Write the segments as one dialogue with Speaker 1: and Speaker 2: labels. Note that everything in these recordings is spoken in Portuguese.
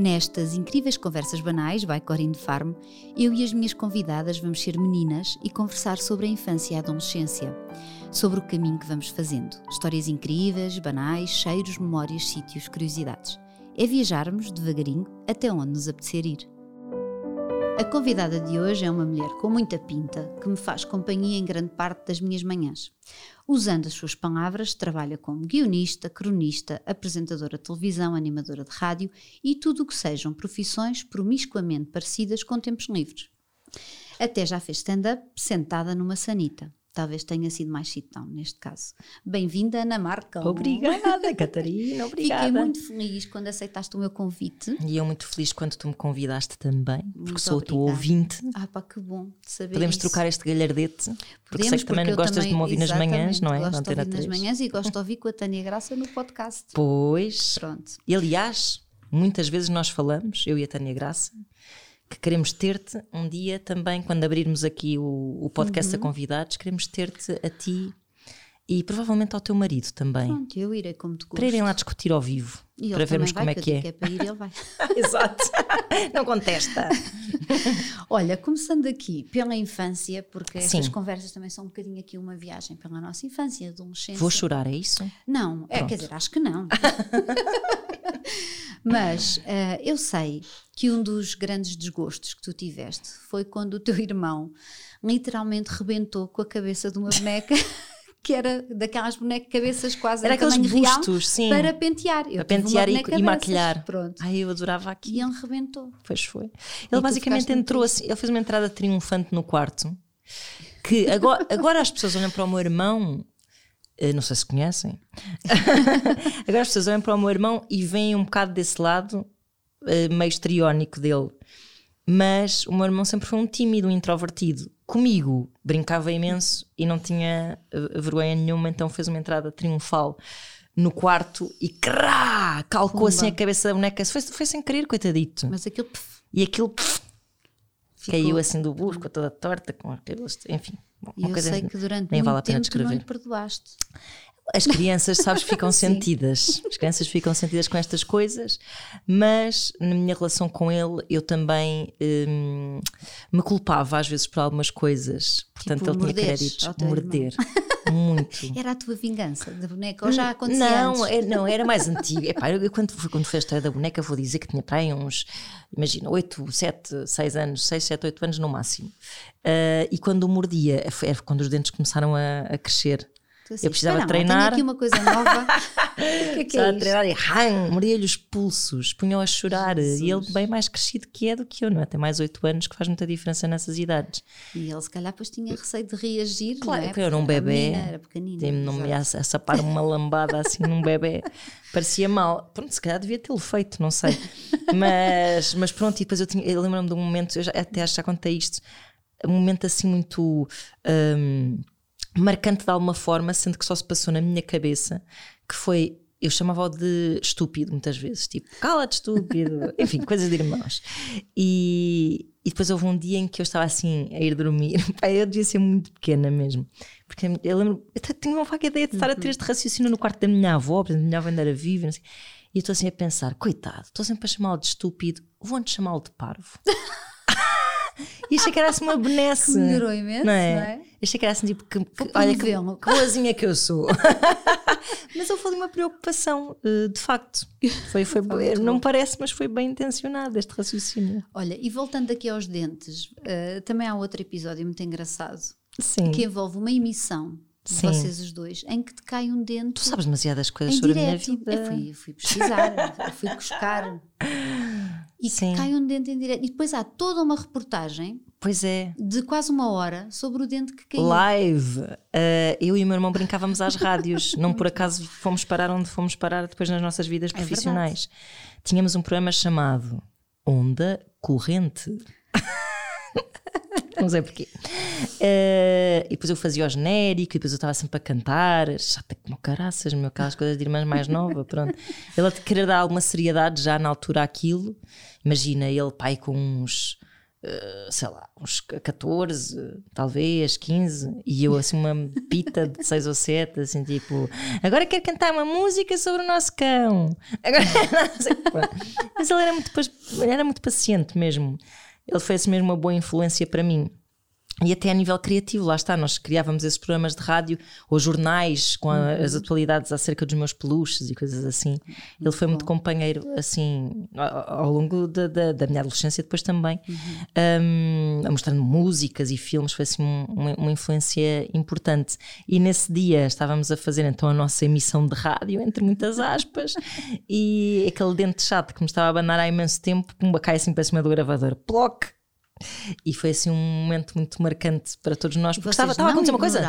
Speaker 1: Nestas incríveis conversas banais, by Corinne Farm, eu e as minhas convidadas vamos ser meninas e conversar sobre a infância e a adolescência, sobre o caminho que vamos fazendo. Histórias incríveis, banais, cheiros, memórias, sítios, curiosidades. É viajarmos devagarinho até onde nos apetecer ir. A convidada de hoje é uma mulher com muita pinta que me faz companhia em grande parte das minhas manhãs. Usando as suas palavras, trabalha como guionista, cronista, apresentadora de televisão, animadora de rádio e tudo o que sejam profissões promiscuamente parecidas com tempos livres. Até já fez stand-up sentada numa sanita. Talvez tenha sido mais citão neste caso. Bem-vinda, Ana Marca.
Speaker 2: Obrigada, Catarina, obrigada.
Speaker 1: Fiquei muito feliz quando aceitaste o meu convite.
Speaker 2: E eu muito feliz quando tu me convidaste também, porque muito sou obrigada. tua ouvinte.
Speaker 1: Ah, pá, que bom saber
Speaker 2: Podemos
Speaker 1: isso.
Speaker 2: trocar este galhardete, porque Podemos, sei que também gostas também, de me ouvir nas manhãs, não é?
Speaker 1: Gosto de ouvir nas manhãs e gosto de ouvir com a Tânia Graça no podcast.
Speaker 2: Pois.
Speaker 1: Pronto.
Speaker 2: E aliás, muitas vezes nós falamos, eu e a Tânia Graça, que queremos ter-te um dia também, quando abrirmos aqui o, o podcast uhum. a convidados, queremos ter-te a ti e provavelmente ao teu marido também.
Speaker 1: Pronto, eu irei como te gosto.
Speaker 2: Para irem lá discutir ao vivo, e para vermos
Speaker 1: vai,
Speaker 2: como é que é.
Speaker 1: Que é para ir, ele vai.
Speaker 2: Exato. Não contesta.
Speaker 1: Olha, começando aqui pela infância, porque Sim. estas conversas também são um bocadinho aqui uma viagem pela nossa infância, adolescência.
Speaker 2: Vou chorar, é isso?
Speaker 1: Não, é, quer dizer, acho que não. Mas uh, eu sei que um dos grandes desgostos que tu tiveste foi quando o teu irmão literalmente rebentou com a cabeça de uma boneca. Que era daquelas bonecas cabeças quase
Speaker 2: era aqueles bustos,
Speaker 1: real,
Speaker 2: sim.
Speaker 1: para pentear. Eu
Speaker 2: para pentear e, e maquilhar.
Speaker 1: Pronto.
Speaker 2: Ai, eu adorava aquilo.
Speaker 1: E ele rebentou.
Speaker 2: Pois foi. Ele basicamente entrou assim, ele fez uma entrada triunfante no quarto. Que agora, agora as pessoas olham para o meu irmão eh, não sei se conhecem. Agora as pessoas olham para o meu irmão e veem um bocado desse lado uh, meio estriónico dele. Mas o meu irmão sempre foi um tímido, um introvertido. Comigo brincava imenso e não tinha uh, vergonha nenhuma, então fez uma entrada triunfal no quarto e crá, calcou Pumba. assim a cabeça da boneca. Foi, foi sem querer, coitadito.
Speaker 1: Mas aquilo. Pff,
Speaker 2: e aquilo pff, caiu assim do busco, toda torta, com aqueles. Enfim.
Speaker 1: E eu sei que durante nem muito vale a pena tempo descrever. não lhe perdoaste.
Speaker 2: As crianças, sabes, ficam sentidas. As crianças ficam sentidas com estas coisas, mas na minha relação com ele eu também hum, me culpava às vezes por algumas coisas. Portanto, tipo, ele tinha créditos. Morder. Muito.
Speaker 1: Era a tua vingança da boneca ou já acontecia
Speaker 2: não? É, não, era mais antigo. Epá, eu, quando, quando foi a história da boneca, vou dizer que tinha para aí uns, imagina, 8, 7, 6 anos, 6, 7, 8 anos no máximo. Uh, e quando o mordia, era quando os dentes começaram a, a crescer.
Speaker 1: Assim,
Speaker 2: eu precisava treinar.
Speaker 1: Tenho aqui uma coisa nova. o que é que é
Speaker 2: treinar e hang, mordia-lhe os pulsos, punham a chorar. Jesus. E ele, bem mais crescido que é do que eu, não é? Tem mais 8 anos, que faz muita diferença nessas idades.
Speaker 1: E ele, se calhar, depois tinha receio de reagir.
Speaker 2: Claro,
Speaker 1: não é?
Speaker 2: eu era um bebê.
Speaker 1: Era pequenino.
Speaker 2: Não me ia a sapar uma lambada assim num bebê. Parecia mal. Pronto, se calhar devia tê-lo feito, não sei. Mas, mas pronto, e depois eu, tinha, eu lembro-me de um momento, eu já, até acho que já contei isto, um momento assim muito. Um, marcante de alguma forma, sendo que só se passou na minha cabeça, que foi eu chamava-o de estúpido muitas vezes, tipo, cala-te estúpido, enfim, coisas de irmãos. E, e, depois houve um dia em que eu estava assim a ir dormir, Pai, eu devia ser muito pequena mesmo, porque eu lembro, eu tinha uma vaga ideia de estar a ter este raciocínio no quarto da minha avó, porque a minha avó ainda era viva, não sei, e eu estou assim a pensar, coitado, estou sempre a chamá-lo de estúpido, vou-te chamá-lo de parvo. E achei que era assim uma benesse.
Speaker 1: Que melhorou imenso, não é? Não é?
Speaker 2: Achei que era assim tipo, que, que olha que, que boazinha que eu sou. mas eu falei uma preocupação, eh, de facto. Foi, foi, foi não me parece, mas foi bem intencionado este raciocínio.
Speaker 1: Olha, e voltando aqui aos dentes, uh, também há outro episódio muito engraçado
Speaker 2: Sim.
Speaker 1: que envolve uma emissão de Sim. vocês os dois, em que te cai um dente.
Speaker 2: Tu sabes demasiadas coisas sobre
Speaker 1: direto.
Speaker 2: a minha vida.
Speaker 1: Eu fui, fui pesquisar, eu fui buscar. E Sim. cai um dente em direto. E depois há toda uma reportagem.
Speaker 2: Pois é.
Speaker 1: De quase uma hora sobre o dente que caiu.
Speaker 2: Live! Uh, eu e o meu irmão brincávamos às rádios. Não por acaso fomos parar onde fomos parar depois nas nossas vidas profissionais. É Tínhamos um programa chamado Onda Corrente. não sei porquê. Uh, e depois eu fazia o genérico, e depois eu estava sempre a cantar, chata como caraças, meu, aquelas coisas de irmãs mais nova, pronto. Ele a querer dar alguma seriedade já na altura àquilo. Imagina ele, pai, com uns eh, sei lá, uns 14, talvez 15, e eu assim uma pita de 6 ou 7, assim tipo, agora quero cantar uma música sobre o nosso cão. Agora, Mas ele era muito, era muito paciente mesmo. Ele foi mesmo uma boa influência para mim. E até a nível criativo, lá está, nós criávamos esses programas de rádio ou jornais com a, uhum. as atualidades acerca dos meus peluches e coisas assim. Ele foi muito companheiro, assim, ao, ao longo da, da, da, minha adolescência, depois também, uhum. um, a mostrar músicas e filmes, foi assim uma, uma, influência importante. E nesse dia estávamos a fazer então a nossa emissão de rádio, entre muitas aspas, e aquele dente chato que me estava a abanar há imenso tempo, pumba, cai assim para cima do gravador, ploc! E foi assim um momento muito marcante para todos nós, porque estava, estava a acontecer uma coisa.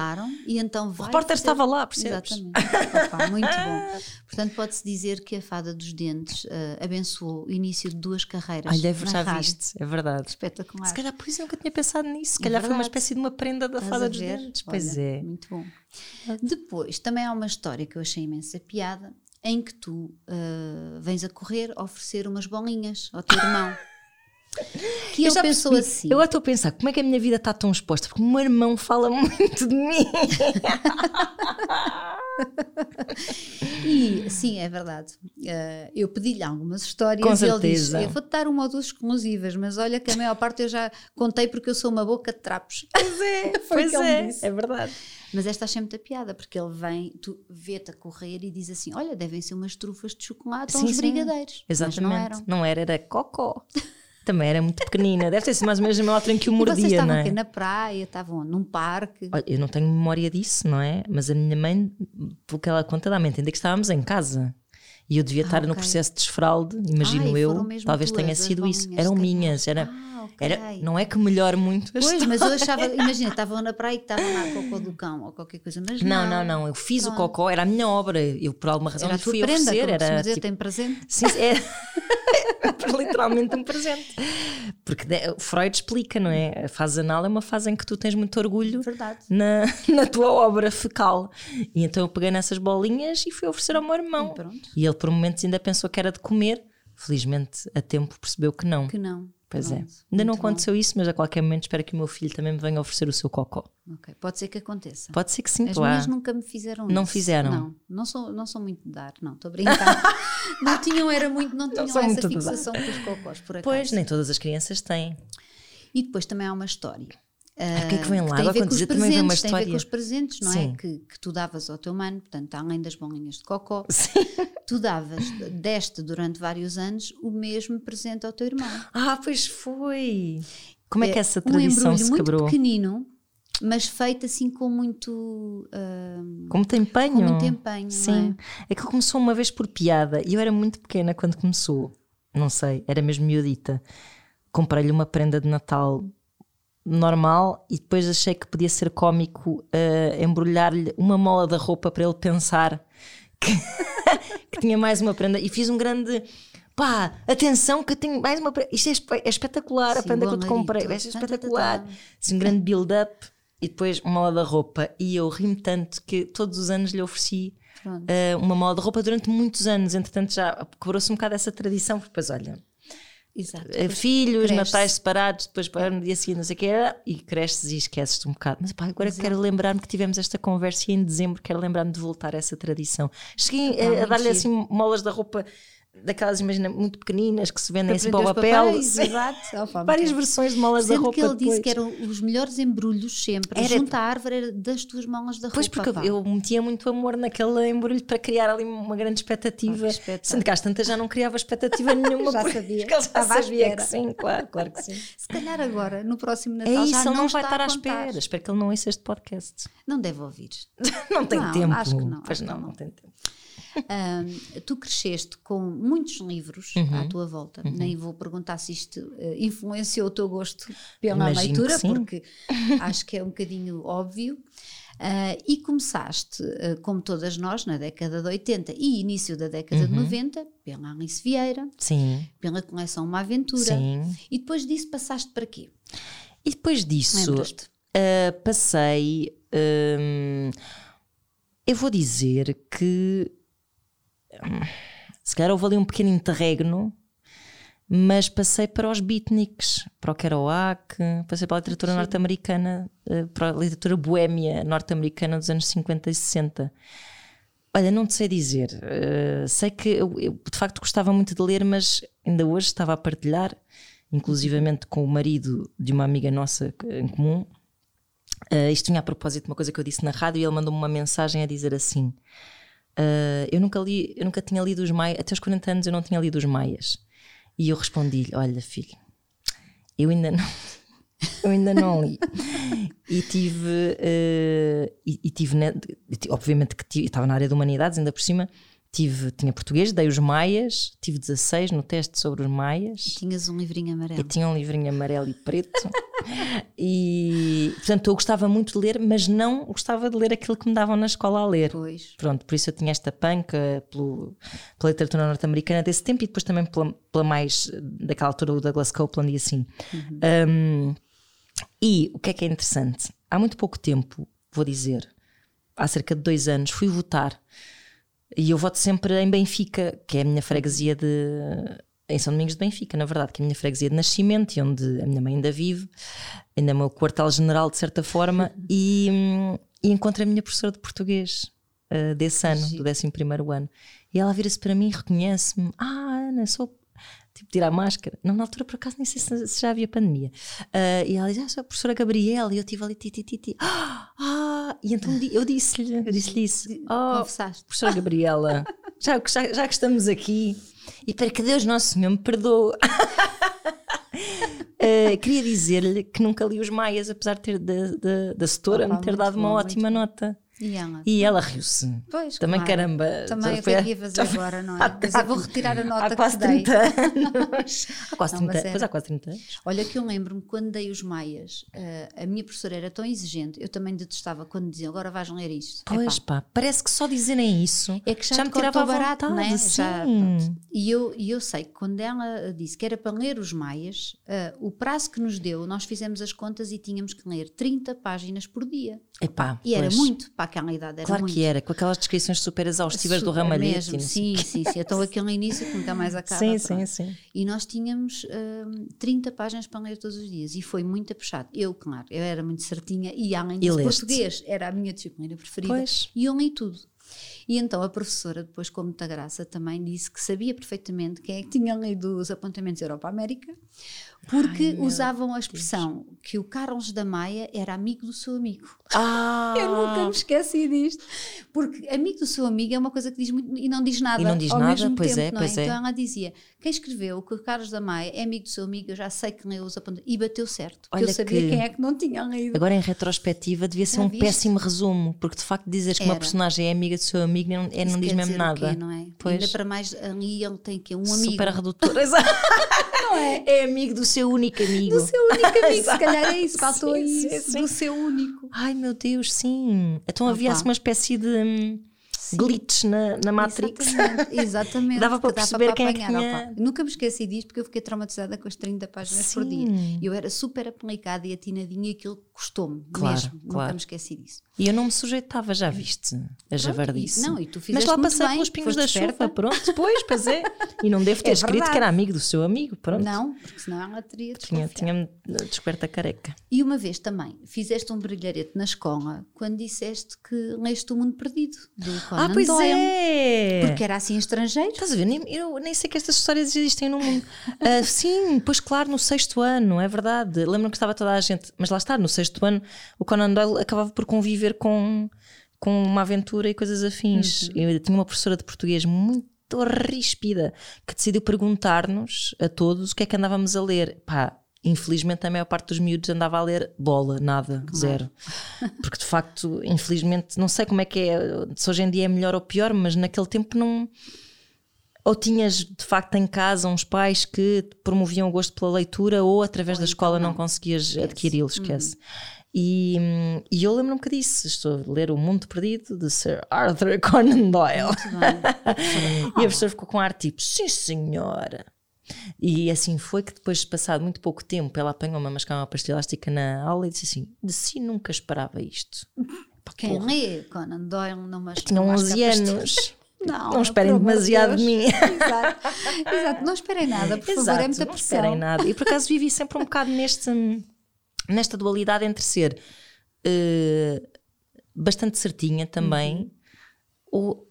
Speaker 1: E então
Speaker 2: o repórter fazer... estava lá, percebes?
Speaker 1: Exatamente. Opa, muito bom. Portanto, pode-se dizer que a Fada dos Dentes uh, abençoou o início de duas carreiras.
Speaker 2: Olha, já viste, é verdade.
Speaker 1: Espetacular.
Speaker 2: Se calhar, por isso eu nunca tinha pensado nisso. Se é calhar foi uma espécie de uma prenda da Estás Fada dos Dentes.
Speaker 1: Olha, pois é. Muito bom. Depois, também há uma história que eu achei imensa piada, em que tu uh, vens a correr oferecer umas bolinhas ao teu irmão. Que eu ele pensou percebi, assim.
Speaker 2: Eu estou a pensar como é que a minha vida está tão exposta, porque o meu irmão fala muito de mim.
Speaker 1: e sim, é verdade. Uh, eu pedi-lhe algumas histórias
Speaker 2: Com
Speaker 1: e
Speaker 2: certeza.
Speaker 1: ele disse: Eu vou-te dar uma ou duas exclusivas, mas olha que a maior parte eu já contei porque eu sou uma boca de trapos.
Speaker 2: Pois é, pois é, é verdade.
Speaker 1: Mas esta achei muita piada, porque ele vem, tu vê-te a correr e diz assim: Olha, devem ser umas trufas de chocolate ou uns brigadeiros.
Speaker 2: Exatamente.
Speaker 1: Mas não eram.
Speaker 2: Não era, era cocó. Também era muito pequenina. Deve ter sido mais ou menos a mesma altura em que o mordia,
Speaker 1: vocês estavam
Speaker 2: não é?
Speaker 1: na praia, estavam num parque.
Speaker 2: Olha, eu não tenho memória disso, não é? Mas a minha mãe, pelo que ela conta, dá-me a entender que estávamos em casa. E eu devia ah, estar okay. no processo de desfraude, imagino Ai, eu. Talvez tenha sido isso. Eram minhas, era. Ah, okay. era, não é que melhor muito.
Speaker 1: Pois, mas eu achava, imagina, estavam na praia e estavam lá a cocó do cão ou qualquer coisa, mas
Speaker 2: não. Não, não, não. Eu fiz Pronto. o cocó, era a minha obra. Eu, por alguma razão,
Speaker 1: era
Speaker 2: fui
Speaker 1: prenda,
Speaker 2: oferecer. Era,
Speaker 1: tipo, tem presente.
Speaker 2: Sim, é. literalmente um presente. Porque Freud explica, não é? A fase anal é uma fase em que tu tens muito orgulho na, na tua obra fecal. E então eu peguei nessas bolinhas e fui oferecer ao meu irmão. E, e ele por momentos ainda pensou que era de comer. Felizmente a tempo percebeu que não.
Speaker 1: Que não.
Speaker 2: Pois é. Ainda não aconteceu bom. isso, mas a qualquer momento espero que o meu filho também me venha oferecer o seu cocó.
Speaker 1: Ok, pode ser que aconteça.
Speaker 2: Pode ser que sim,
Speaker 1: As
Speaker 2: claro.
Speaker 1: minhas nunca me fizeram
Speaker 2: não
Speaker 1: isso.
Speaker 2: fizeram?
Speaker 1: Não, não sou, não sou muito de dar, não, estou a brincar. não tinham, era muito, não tinham não essa fixação com os cocós, por acaso.
Speaker 2: Pois, nem todas as crianças têm.
Speaker 1: E depois também há uma história
Speaker 2: Uh, o que é que vem lá? Agora, quando dizer, também vem uma história.
Speaker 1: Tem a ver com os presentes, não é? Sim. é? Que, que, tu davas ao teu mano, portanto, além das bolinhas de cocó,
Speaker 2: Sim.
Speaker 1: tu davas, deste durante vários anos o mesmo presente ao teu irmão.
Speaker 2: Ah, pois foi! Como é, é que essa tradição um se quebrou?
Speaker 1: muito pequenino, mas feito assim com muito. Uh,
Speaker 2: com muito empenho. Com
Speaker 1: muito empenho,
Speaker 2: Sim. É? é que começou uma vez por piada e eu era muito pequena quando começou. Não sei, era mesmo miudita. Comprei-lhe uma prenda de Natal normal e depois achei que podia ser cómico uh, embrulhar-lhe uma mola da roupa para ele pensar que, que, tinha mais uma prenda. E fiz um grande pá, atenção que eu tenho mais uma prenda isto é, é espetacular, Sim, a prenda que eu te comprei é espetacular. assim, um grande build-up e depois uma mola da roupa. E eu ri-me tanto que todos os anos lhe ofereci uh, uma mola de roupa durante muitos anos. Entretanto já quebrou-se um bocado essa tradição porque depois olha
Speaker 1: Exato.
Speaker 2: Eh, filhos, cresce. natais separados, depois para no dia seguinte, não sei o que era, e cresces e esqueces-te um bocado. Mas pá, agora Exato. quero lembrar-me que tivemos esta conversa e em dezembro quero lembrar-me de voltar a essa tradição. Cheguei a, a dar-lhe assim molas da roupa daquelas, imagina, muito pequeninas que se vendem assim para o papel.
Speaker 1: Papéis, exato.
Speaker 2: Várias versões de molas
Speaker 1: Sendo
Speaker 2: da roupa.
Speaker 1: que ele
Speaker 2: depois.
Speaker 1: disse que eram os melhores embrulhos sempre. Era, junto à árvore era das tuas molas da
Speaker 2: pois
Speaker 1: roupa.
Speaker 2: Pois porque eu metia muito amor naquele embrulho para criar ali uma grande expectativa. Oh, Sendo que às tantas já não criava expectativa nenhuma.
Speaker 1: já sabia.
Speaker 2: Porque ele já sabia que sim, claro, claro que sim.
Speaker 1: Se calhar agora, no próximo Natal,
Speaker 2: é isso,
Speaker 1: já
Speaker 2: ele
Speaker 1: não,
Speaker 2: vai estar
Speaker 1: à
Speaker 2: espera. Espero que ele não ouça este podcast.
Speaker 1: Não deve ouvir.
Speaker 2: não tem
Speaker 1: não,
Speaker 2: tempo.
Speaker 1: Acho que não.
Speaker 2: Pois
Speaker 1: não,
Speaker 2: não, não tem tempo.
Speaker 1: Um, tu cresceste com muitos livros uhum. à tua volta. Uhum. Nem vou perguntar se isto uh, influenciou o teu gosto pela
Speaker 2: Imagino
Speaker 1: leitura, porque acho que é um bocadinho óbvio. Uh, e começaste, uh, como todas nós, na década de 80 e início da década uhum. de 90, pela Alice Vieira,
Speaker 2: Sim.
Speaker 1: pela coleção Uma Aventura.
Speaker 2: Sim.
Speaker 1: E depois disso passaste para quê?
Speaker 2: E depois disso uh, passei. Um, eu vou dizer que se calhar houve ali um pequeno interregno mas passei para os beatniks, para o Kerouac, passei para a literatura norte-americana, eh, para a literatura boémia norte-americana dos anos 50 e 60. Olha, não te sei dizer. eh, sei que eu, eu, de facto gostava muito de ler, mas ainda hoje estava a partilhar, inclusivamente com o marido de uma amiga nossa em comum. eh, isto tinha a propósito de uma coisa que eu disse na rádio e ele mandou-me uma mensagem a dizer assim: eh, eu, nunca li, eu nunca tinha lido os Maias, até os 40 anos eu não tinha lido os Maias. E eu respondi-lhe: Olha, filho, eu ainda não. Eu ainda não li. E tive. eh, e, e tive. ne- Obviamente que tive- estava na área de humanidades, ainda por cima. Tive, tinha português, dei os Maias, tive 16 no teste sobre os Maias.
Speaker 1: Tinhas um livrinho amarelo.
Speaker 2: Eu tinha um livrinho amarelo e preto. e, portanto, eu gostava muito de ler, mas não gostava de ler aquilo que me davam na escola a ler.
Speaker 1: Pois.
Speaker 2: Pronto, por isso eu tinha esta panca pelo, pela literatura norte-americana desse tempo e depois também pela, pela mais daquela altura o Douglas Copeland e assim. Um, e o que é que é interessante? Há muito pouco tempo, vou dizer, há cerca de dois anos, fui votar e eu voto sempre em Benfica, que é a minha freguesia de. Em São Domingos de Benfica, na verdade, que é a minha freguesia de nascimento e onde a minha mãe ainda vive, ainda é o meu quartel-general de certa forma, e, e encontro a minha professora de português uh, desse ano,
Speaker 1: Giro.
Speaker 2: do 11 ano. E ela vira-se para mim e reconhece-me: Ah, Ana, sou. Tipo, tirar a máscara. Não, na altura, por acaso, nem sei se, se já havia pandemia. Uh, e ela diz: Ah, sou a professora Gabriela. E eu estive ali, ti, ti, ti, ti. Ah, e então eu disse-lhe: Eu disse-lhe isso. Oh,
Speaker 1: Confessaste.
Speaker 2: professora Gabriela, já, que- já, já que estamos aqui, e para que Deus Nosso Senhor me perdoe. Eh, queria dizer-lhe que nunca li os Maias, apesar de ter da, da, da setora me ter dado uma
Speaker 1: bom,
Speaker 2: ótima
Speaker 1: muito bom.
Speaker 2: nota.
Speaker 1: E ela?
Speaker 2: E ela riu-se.
Speaker 1: Pois,
Speaker 2: Também
Speaker 1: claro.
Speaker 2: caramba.
Speaker 1: Também
Speaker 2: já
Speaker 1: o que
Speaker 2: foi
Speaker 1: é que ia fazer
Speaker 2: foi
Speaker 1: agora, não é? Quer dizer, vou retirar a nota
Speaker 2: há
Speaker 1: que
Speaker 2: quase
Speaker 1: dei.
Speaker 2: 30 anos. Há quase
Speaker 1: Não,
Speaker 2: 30
Speaker 1: mas era.
Speaker 2: Pois há quase 30 anos.
Speaker 1: Olha que eu lembro-me quando dei os Maias, eh, a minha professora era tão exigente, eu também detestava quando diziam agora vais ler isto.
Speaker 2: Pois
Speaker 1: Epá,
Speaker 2: pá, parece que só dizerem isso
Speaker 1: É que já,
Speaker 2: já me tirava
Speaker 1: barato,
Speaker 2: vontade.
Speaker 1: não é?
Speaker 2: Sim.
Speaker 1: Já, pronto. e, eu, e eu sei que quando ela disse que era para ler os Maias, eh, o prazo que nos deu, nós fizemos as contas e tínhamos que ler 30 páginas por dia.
Speaker 2: Epá,
Speaker 1: E era
Speaker 2: pois.
Speaker 1: muito, para aquela idade era
Speaker 2: Claro
Speaker 1: muito.
Speaker 2: que era, com aquelas descrições super exaustivas do
Speaker 1: Super
Speaker 2: ramalhete.
Speaker 1: mesmo,
Speaker 2: e
Speaker 1: Sim, sim, sim. Então aquele início que nunca mais acaba.
Speaker 2: Sim,
Speaker 1: pronto.
Speaker 2: sim, sim.
Speaker 1: E nós tínhamos hum, 30 páginas para ler todos os dias e foi muito puxado. Eu, claro, eu era muito certinha e além
Speaker 2: E
Speaker 1: disso,
Speaker 2: leste.
Speaker 1: português era a minha disciplina preferida
Speaker 2: Pois.
Speaker 1: e eu li tudo. E então a professora, depois com muita graça, também disse que sabia perfeitamente quem é que tinha lido os apontamentos Europa-América, porque
Speaker 2: Ai,
Speaker 1: usavam a expressão que o Carlos da Maia era amigo do seu amigo.
Speaker 2: Ah,
Speaker 1: Eu nunca me esqueci disto. Porque amigo do seu amigo é uma coisa que diz muito e não diz nada.
Speaker 2: E não diz
Speaker 1: ao
Speaker 2: nada,
Speaker 1: mesmo
Speaker 2: pois
Speaker 1: tempo,
Speaker 2: é,
Speaker 1: não
Speaker 2: pois é.
Speaker 1: Então ela dizia: quem escreveu que o Carlos da Maia é amigo do seu amigo, eu já sei que leu os apontamentos. E bateu certo.
Speaker 2: Olha
Speaker 1: eu sabia
Speaker 2: que-
Speaker 1: quem é que não tinha lido.
Speaker 2: Agora, em retrospectiva, devia ser
Speaker 1: Já
Speaker 2: um
Speaker 1: viste?
Speaker 2: péssimo resumo, porque de facto dizeres que uma
Speaker 1: Era.
Speaker 2: personagem é amiga do seu amigo não, é, não diz mesmo nada.
Speaker 1: quê, não é?
Speaker 2: Pois.
Speaker 1: Ainda para mais ali ele tem que um amigo.
Speaker 2: Super redutor.
Speaker 1: Não é?
Speaker 2: É amigo do seu único amigo.
Speaker 1: Do seu único amigo, se calhar é isso, faltou
Speaker 2: Sim, sim,
Speaker 1: isso.
Speaker 2: sim.
Speaker 1: Do seu único.
Speaker 2: Ai meu Deus, sim. Então havia
Speaker 1: Opa.
Speaker 2: assim uma espécie de hum, glitch na, na Matrix.
Speaker 1: Exatamente, exatamente.
Speaker 2: Dava para perceber quem é que tinha-.
Speaker 1: Nunca me esqueci disto porque eu fiquei traumatizada com as 30 páginas por dia.
Speaker 2: Sim.
Speaker 1: Eu era super aplicada e atinadinha e aquilo custou-me
Speaker 2: Claro,
Speaker 1: mesmo. Nunca
Speaker 2: claro.
Speaker 1: me esqueci disso.
Speaker 2: E eu não me sujeitava, já viste? A javardice.
Speaker 1: não, e tu
Speaker 2: Mas
Speaker 1: fizeste
Speaker 2: lá
Speaker 1: muito
Speaker 2: passei
Speaker 1: bem,
Speaker 2: pelos pingos da chuva, pronto, pois, pois é. E não devo ter
Speaker 1: É
Speaker 2: escrito
Speaker 1: verdade.
Speaker 2: que era amigo do seu amigo, pronto.
Speaker 1: Não, porque senão ela teria
Speaker 2: Tinha-. Tinha-me descoberto a careca.
Speaker 1: E uma vez também fizeste um brilharete na escola quando disseste que leste O Mundo Perdido, do Conan
Speaker 2: ah, pois é!
Speaker 1: Porque era assim estrangeiro.
Speaker 2: Estás a ver? Nem, eu nem sei que estas histórias existem no mundo. Ah, sim, pois claro, no sexto ano, é verdade. Lembro que estava toda a gente. Mas lá está, no sexto ano, o Conan Doyle acabava por conviver com, com uma aventura e coisas afins. Eu tinha uma professora de português muito ríspida que decidiu perguntar-nos a todos o que é que andávamos a ler. Pá. Infelizmente, a maior parte dos miúdos andava a ler bola, nada, zero. Porque de facto, infelizmente, não sei como é que é, se hoje em dia é melhor ou pior, mas naquele tempo não, ou tinhas de facto em casa uns pais que promoviam o gosto pela leitura ou através
Speaker 1: Ou
Speaker 2: da
Speaker 1: então
Speaker 2: escola não,
Speaker 1: não.
Speaker 2: conseguias adquiri-lo, esquece. E, hum, e eu lembro-me que disse: estou a ler O Mundo Perdido de Sir Arthur Conan Doyle. E a professora ficou com ar tipo: sim, senhora. E assim foi que depois, passado muito pouco tempo, ela apanhou uma mascar uma pastilha elástica na aula e disse assim: de si nunca esperava isto. Pá,
Speaker 1: Quem
Speaker 2: porra.
Speaker 1: Conan Doyle não mas
Speaker 2: Tinha
Speaker 1: não
Speaker 2: 11
Speaker 1: masca pastilha.
Speaker 2: anos.
Speaker 1: Não,
Speaker 2: não esperem
Speaker 1: de
Speaker 2: demasiado de
Speaker 1: Deus.
Speaker 2: mim.
Speaker 1: Exato. Exato, não esperem nada, por favor, é muita
Speaker 2: não
Speaker 1: pressão.
Speaker 2: esperem nada. E por acaso vivi sempre um bocado neste, nesta dualidade entre ser eh, bastante certinha também,
Speaker 1: Uhum.
Speaker 2: ou,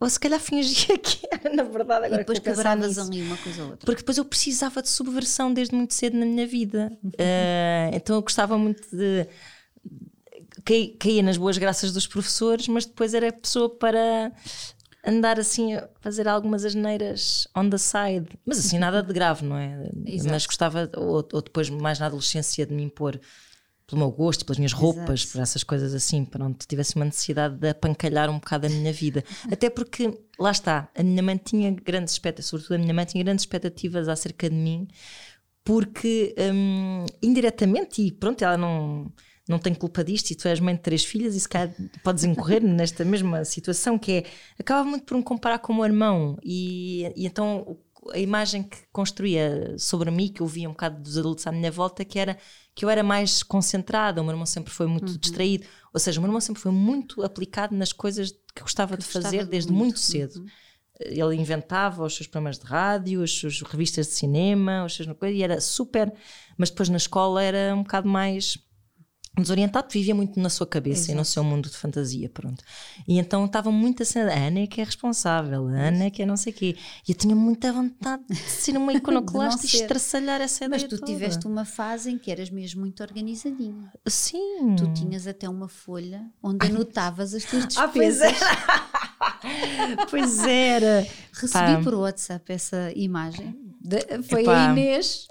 Speaker 2: ou se calhar fingia que era, na verdade,
Speaker 1: E
Speaker 2: agora
Speaker 1: depois
Speaker 2: a pensar
Speaker 1: quebravas ali uma coisa ou outra.
Speaker 2: Porque depois eu precisava de subversão desde muito cedo na minha vida.
Speaker 1: Uhum.
Speaker 2: Eh, então eu gostava muito de. Caí- Caía nas boas graças dos professores, mas depois era pessoa para andar assim a fazer algumas asneiras on the side. Mas assim, nada de grave, não é?
Speaker 1: Exato.
Speaker 2: Mas gostava, ou, ou depois mais na adolescência, de me impor pelo meu gosto, pelas minhas roupas,
Speaker 1: Exato.
Speaker 2: por essas coisas assim, pronto, tivesse uma necessidade de apancalhar um bocado a minha vida. Até porque, lá está, a minha mãe tinha grandes expectativas, sobretudo a minha mãe tinha grandes expectativas acerca de mim, porque hum, indiretamente, e pronto, ela não, não tem culpa disto, e tu és mãe de três filhas, e se calhar podes incorrer nesta mesma situação, que é, acaba muito por me comparar com o meu irmão, e, e então a imagem que construía sobre mim, que eu via um bocado dos adultos à minha volta, que era que eu era mais concentrada, o meu irmão sempre foi muito distraído, ou seja, o meu irmão sempre foi muito aplicado nas coisas que gostava de
Speaker 1: gostava
Speaker 2: fazer
Speaker 1: de
Speaker 2: desde
Speaker 1: muito.
Speaker 2: muito cedo ele inventava os seus programas de rádio, as suas revistas de cinema, os seus coisas, e era super. Mas depois na escola era um bocado mais desorientado, vivia muito na sua cabeça e no seu mundo de fantasia, pronto. E então estava muito assim, a Ana é que é responsável, a Ana é que é não sei o quê. E eu tinha muita vontade de ser uma iconoclasta e estraçalhar essa
Speaker 1: Mas
Speaker 2: ideia
Speaker 1: tu
Speaker 2: toda.
Speaker 1: tiveste uma fase em que eras mesmo muito organizadinha.
Speaker 2: Sim.
Speaker 1: Tu tinhas até uma folha onde anotavas as tuas
Speaker 2: Ah, pois
Speaker 1: despesas.
Speaker 2: pois era.
Speaker 1: Recebi
Speaker 2: Pá.
Speaker 1: por WhatsApp essa imagem. De- foi
Speaker 2: Epá.
Speaker 1: a Inês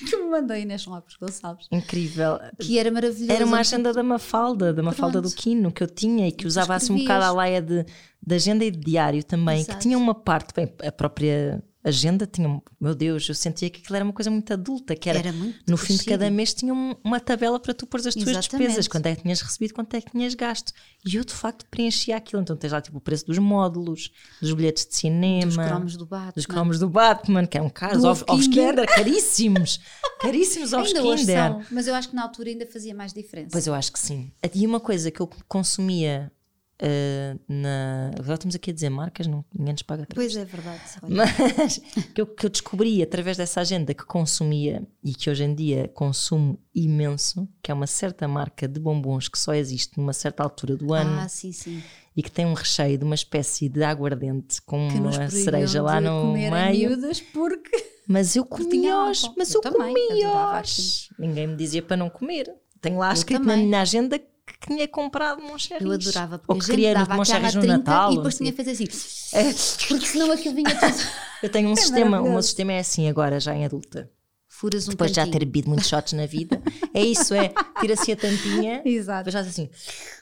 Speaker 1: que me mandou a Inês Lopes Gonçalves.
Speaker 2: Incrível.
Speaker 1: Que era maravilhoso.
Speaker 2: Era uma agenda da Mafalda, da Mafalda do
Speaker 1: Pronto.
Speaker 2: Quino, que eu tinha e que usava assim um bocado a laia de, de agenda e de diário também,
Speaker 1: Exato.
Speaker 2: que tinha uma parte, bem, a própria agenda tinha, meu Deus, eu sentia que aquilo era uma coisa muito adulta, que era,
Speaker 1: Era
Speaker 2: no fim de cada mês tinha um- uma tabela para tu pôr as tuas
Speaker 1: Exatamente.
Speaker 2: despesas, quanto é que tinhas recebido, quanto é que tinhas gasto. E eu de facto preenchia aquilo, então tens lá tipo o preço dos módulos, dos bilhetes de cinema,
Speaker 1: Dos cromos do Batman.
Speaker 2: dos cromos do Batman, que é um caso, ovos,
Speaker 1: ovo
Speaker 2: ovos
Speaker 1: Kinder.
Speaker 2: Caríssimos, caríssimos ovos
Speaker 1: Ainda
Speaker 2: Kinder.
Speaker 1: são, mas eu acho que na altura ainda fazia mais diferença.
Speaker 2: Pois eu acho que sim. E uma coisa que eu consumia eh, na. Agora estamos aqui a dizer marcas, não, ninguém nos paga.
Speaker 1: Pois é verdade. olha.
Speaker 2: Mas que eu, que eu descobri através dessa agenda que consumia e que hoje em dia consumo imenso, que é uma certa marca de bombons que só existe numa certa altura do ano
Speaker 1: Ah, sim, sim.
Speaker 2: e que tem um recheio de uma espécie de aguardente com
Speaker 1: Que
Speaker 2: uma cereja lá no meio.
Speaker 1: miúdas porque...
Speaker 2: Mas eu
Speaker 1: álcool.
Speaker 2: mas
Speaker 1: Eu
Speaker 2: eu, comia-os. Ninguém me dizia para não comer. Tenho lá
Speaker 1: Eu
Speaker 2: escrito na minha agenda que tinha comprado Moncherries.
Speaker 1: Eu adorava, porque
Speaker 2: Ou
Speaker 1: a
Speaker 2: que
Speaker 1: gente dava
Speaker 2: Moncherries no
Speaker 1: trinca
Speaker 2: Natal.
Speaker 1: e depois
Speaker 2: assim.
Speaker 1: tinha que fazer assim, porque senão aquilo vinha tudo...
Speaker 2: Eu tenho um sistema, o meu sistema é assim agora, já em adulta.
Speaker 1: Furas um
Speaker 2: Depois de já ter bebido muitos shots na vida. É isso, é. Tira-se a tampinha.
Speaker 1: Exato.
Speaker 2: Depois faz assim.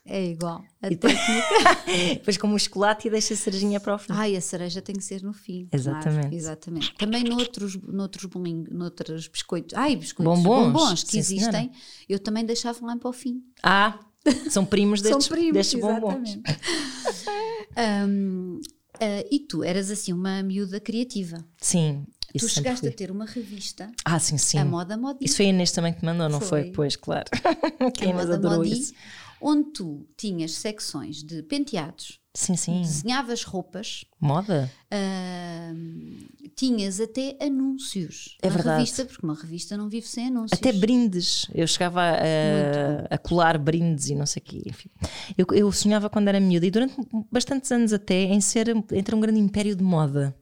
Speaker 1: É igual. A
Speaker 2: E
Speaker 1: técnica.
Speaker 2: Depois como o chocolate e deixa a cerejinha para o fim.
Speaker 1: Ai, a cereja tem que ser no fim.
Speaker 2: Exatamente.
Speaker 1: claro, exatamente. Também noutros, noutros, bolinhos, noutros biscoitos. Ai, biscoitos.
Speaker 2: Bombons.
Speaker 1: que
Speaker 2: Sim,
Speaker 1: existem. Eu também deixava lá para o fim.
Speaker 2: Ah, são primos destes,
Speaker 1: São primos,
Speaker 2: destes bombons.
Speaker 1: exatamente. Hum, ah, e tu eras assim uma miúda criativa.
Speaker 2: Sim.
Speaker 1: Tu chegaste
Speaker 2: fui.
Speaker 1: a ter uma revista,
Speaker 2: Ah, sim, sim.
Speaker 1: a Moda Modi.
Speaker 2: Isso foi a Inês também que te mandou, não foi?
Speaker 1: Foi.
Speaker 2: Pois, claro.
Speaker 1: A Moda
Speaker 2: adorou
Speaker 1: Modi,
Speaker 2: isso?
Speaker 1: onde tu tinhas secções de penteados,
Speaker 2: Sim, sim.
Speaker 1: desenhavas roupas,
Speaker 2: Moda?
Speaker 1: Ahm, tinhas até anúncios
Speaker 2: É
Speaker 1: na
Speaker 2: verdade.
Speaker 1: revista, porque uma revista não vive sem anúncios.
Speaker 2: Até brindes. Eu chegava a, a colar brindes e não sei o quê. Enfim. Eu, eu sonhava quando era miúda e durante bastantes anos até em ser entre um grande império de moda.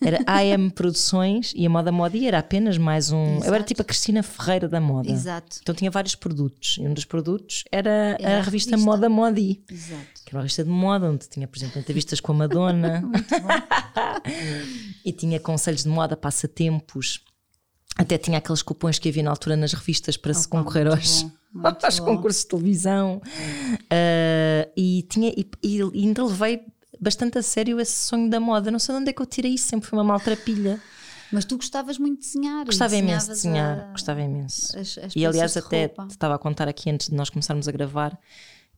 Speaker 2: Era AM Produções e a Moda Modi era apenas mais um. Eu era
Speaker 1: Exato.
Speaker 2: tipo a Cristina Ferreira da moda.
Speaker 1: Exato,
Speaker 2: Então tinha vários produtos. E um dos produtos era,
Speaker 1: Era
Speaker 2: a,
Speaker 1: a
Speaker 2: revista,
Speaker 1: revista.
Speaker 2: Moda Modi.
Speaker 1: exato.
Speaker 2: Que era uma revista de moda, onde tinha, por exemplo, entrevistas com a Madonna. e tinha conselhos de moda, passatempos. Até tinha aqueles cupons que havia na altura nas revistas para se
Speaker 1: Opa,
Speaker 2: concorrer
Speaker 1: muito
Speaker 2: aos,
Speaker 1: bom, muito
Speaker 2: aos
Speaker 1: bom.
Speaker 2: concursos de televisão. Ah, e, tinha, e, e ainda levei bastante a sério esse sonho da moda. Não sei de onde é que eu tirei isso, sempre foi uma maltrapilha.
Speaker 1: Mas tu gostavas muito de desenhar. e
Speaker 2: Gostava imenso de desenhar,
Speaker 1: a-
Speaker 2: gostava imenso.
Speaker 1: as- as
Speaker 2: e aliás, até te estava a contar aqui antes de nós começarmos a gravar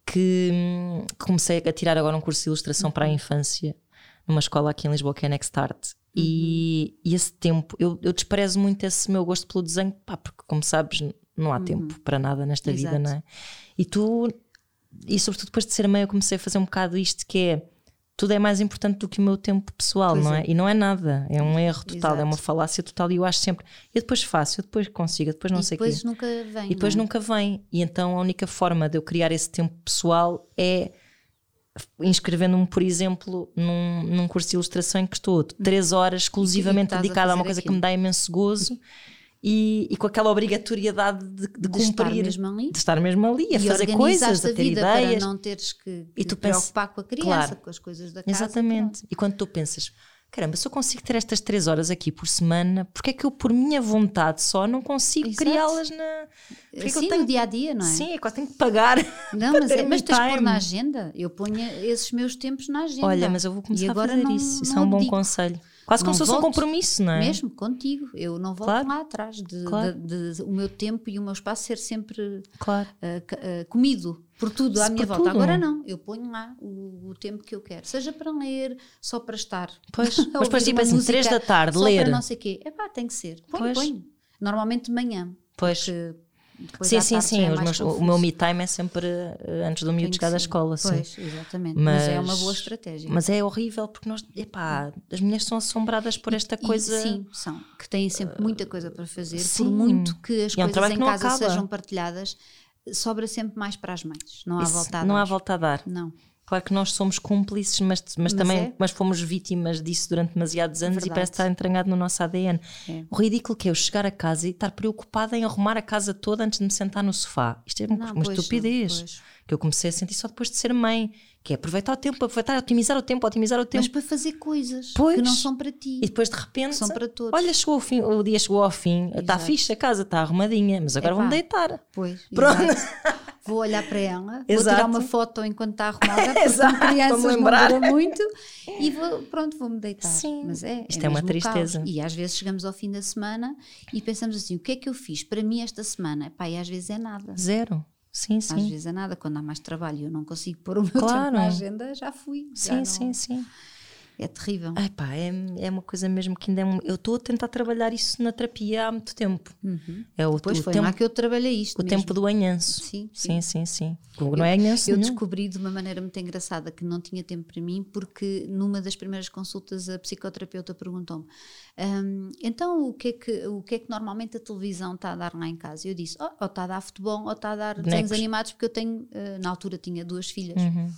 Speaker 2: que hum, comecei a tirar agora um curso de ilustração para a
Speaker 1: Uhum.
Speaker 2: infância numa escola aqui em Lisboa que é Next Art. E,
Speaker 1: Uhum.
Speaker 2: e esse tempo, eu, eu desprezo muito esse meu gosto pelo desenho, pá, porque como sabes, não há tempo para nada nesta vida,
Speaker 1: Uhum. Exato.
Speaker 2: não é? E tu, e sobretudo depois de ser mãe, eu comecei a fazer um bocado isto que é tudo é mais importante do que o meu tempo pessoal,
Speaker 1: Pois
Speaker 2: não é?
Speaker 1: é.
Speaker 2: E não é nada, é um erro total, é
Speaker 1: Exato.
Speaker 2: uma falácia total. E eu acho sempre, eu depois faço, eu depois consigo, eu depois não
Speaker 1: e
Speaker 2: sei o quê.
Speaker 1: depois nunca vem.
Speaker 2: E depois
Speaker 1: não é?
Speaker 2: nunca vem. E então a única forma de eu criar esse tempo pessoal é inscrevendo-me, por exemplo, num, num curso de ilustração em que estou três horas exclusivamente
Speaker 1: estás a
Speaker 2: dedicada a uma coisa que
Speaker 1: aquilo.
Speaker 2: me dá imenso gozo e, e com aquela obrigatoriedade de, de
Speaker 1: De estar
Speaker 2: cumprir,
Speaker 1: ali.
Speaker 2: de estar mesmo ali, a
Speaker 1: e
Speaker 2: fazer coisas, a
Speaker 1: a
Speaker 2: ter
Speaker 1: vida
Speaker 2: ideias.
Speaker 1: para não teres que,
Speaker 2: E
Speaker 1: que
Speaker 2: tu
Speaker 1: te preocupar com a criança,
Speaker 2: Claro.
Speaker 1: com as coisas da casa.
Speaker 2: Exatamente. E quando tu pensas, caramba, se eu consigo ter estas três horas aqui por semana, porque é que eu, por minha vontade só, não consigo criá-las na. Porque que eu
Speaker 1: Sim,
Speaker 2: tenho-
Speaker 1: no dia a dia, não é?
Speaker 2: Sim, é quase tenho que pagar.
Speaker 1: Não, mas, é, mas tens de pôr na agenda. Eu ponho esses meus tempos na agenda.
Speaker 2: Olha, mas eu vou começar a fazer
Speaker 1: não-
Speaker 2: isso. Isso é um bom
Speaker 1: abdico.
Speaker 2: conselho. Quase como se fosse um compromisso, não é?
Speaker 1: Mesmo contigo. Eu não volto
Speaker 2: Claro.
Speaker 1: lá atrás. De,
Speaker 2: Claro.
Speaker 1: de- de- o meu tempo e o meu espaço ser sempre
Speaker 2: Claro.
Speaker 1: ca- ah, comido por tudo à
Speaker 2: Se
Speaker 1: minha
Speaker 2: por
Speaker 1: volta.
Speaker 2: tudo.
Speaker 1: Agora não. Eu ponho lá o, o tempo que eu quero. Seja para ler, só para estar.
Speaker 2: Pois, mas depois tipo assim, três da tarde,
Speaker 1: só
Speaker 2: ler.
Speaker 1: Para não sei o quê. É pá, tem que ser. Põe,
Speaker 2: Pois.
Speaker 1: põe. Normalmente de manhã.
Speaker 2: Pois.
Speaker 1: porque
Speaker 2: Sim, sim, sim.
Speaker 1: é
Speaker 2: meus- o meu me time é sempre eh, antes do miúdo chegar da escola. Sim.
Speaker 1: Pois, exatamente. Mas, é uma boa estratégia.
Speaker 2: Mas é horrível porque nós, epá, as mulheres são assombradas por esta
Speaker 1: E-
Speaker 2: coisa.
Speaker 1: sim, são. Que têm sempre muita coisa para fazer.
Speaker 2: sim.
Speaker 1: Por muito que as
Speaker 2: E é um
Speaker 1: coisas em
Speaker 2: não
Speaker 1: casa
Speaker 2: acaba.
Speaker 1: sejam partilhadas, sobra sempre mais para as mães. Não há
Speaker 2: Isso
Speaker 1: volta a
Speaker 2: não
Speaker 1: dar.
Speaker 2: há volta a dar.
Speaker 1: Não.
Speaker 2: Claro que nós somos cúmplices, mas, mas,
Speaker 1: Mas
Speaker 2: também
Speaker 1: é.
Speaker 2: mas fomos vítimas disso durante demasiados anos e
Speaker 1: Verdade.
Speaker 2: parece estar entranhado no nosso ADN.
Speaker 1: É.
Speaker 2: O ridículo que é eu chegar a casa e estar preocupada em arrumar a casa toda antes de me sentar no sofá. Isto é uma,
Speaker 1: Não,
Speaker 2: uma
Speaker 1: pois,
Speaker 2: estupidez
Speaker 1: pois.
Speaker 2: que eu comecei a sentir só depois de ser mãe, que é aproveitar o tempo, aproveitar, otimizar o tempo, otimizar o tempo.
Speaker 1: Mas para fazer coisas
Speaker 2: Pois.
Speaker 1: que não são para ti.
Speaker 2: E depois de repente,
Speaker 1: São para todos.
Speaker 2: olha, chegou o, fim, o dia chegou ao fim, está fixe a casa, está arrumadinha, mas agora
Speaker 1: Epá.
Speaker 2: vou-me deitar.
Speaker 1: Pois,
Speaker 2: Pronto.
Speaker 1: Vou olhar para ela, vou
Speaker 2: Exato.
Speaker 1: tirar uma foto enquanto está arrumada, porque
Speaker 2: Exato,
Speaker 1: crianças não
Speaker 2: lembrar.
Speaker 1: dura muito e vou, pronto, vou-me deitar.
Speaker 2: Sim.
Speaker 1: Mas é,
Speaker 2: Isto é uma
Speaker 1: mesmo o caos.
Speaker 2: tristeza.
Speaker 1: E às vezes chegamos ao fim da semana e pensamos assim, o que é que eu fiz para mim esta semana? Pá, e às vezes é nada.
Speaker 2: Zero. Sim,
Speaker 1: Às
Speaker 2: sim.
Speaker 1: vezes é nada, quando há mais trabalho e eu não consigo pôr o meu
Speaker 2: Claro.
Speaker 1: tempo na agenda, já fui. já
Speaker 2: Sim,
Speaker 1: não-
Speaker 2: sim, sim.
Speaker 1: É terrível.
Speaker 2: Ai pá, é, é uma coisa mesmo que ainda é um, Eu estou a tentar trabalhar isso na terapia há muito tempo. É o,
Speaker 1: Depois
Speaker 2: o
Speaker 1: foi
Speaker 2: tempo,
Speaker 1: lá que eu trabalhei isto.
Speaker 2: o
Speaker 1: mesmo.
Speaker 2: tempo do anhanço.
Speaker 1: Sim,
Speaker 2: sim, sim. sim. Não é anhanço
Speaker 1: Eu descobri de uma maneira muito engraçada que não tinha tempo para mim, porque numa das primeiras consultas a psicoterapeuta perguntou-me: "Hum, então o que, é que, o que é que normalmente a televisão está a dar lá em casa? Eu disse: "Oh, ou está a dar futebol ou está a dar desenhos animados, porque eu tenho, eh, na altura tinha duas filhas.
Speaker 2: Uhum.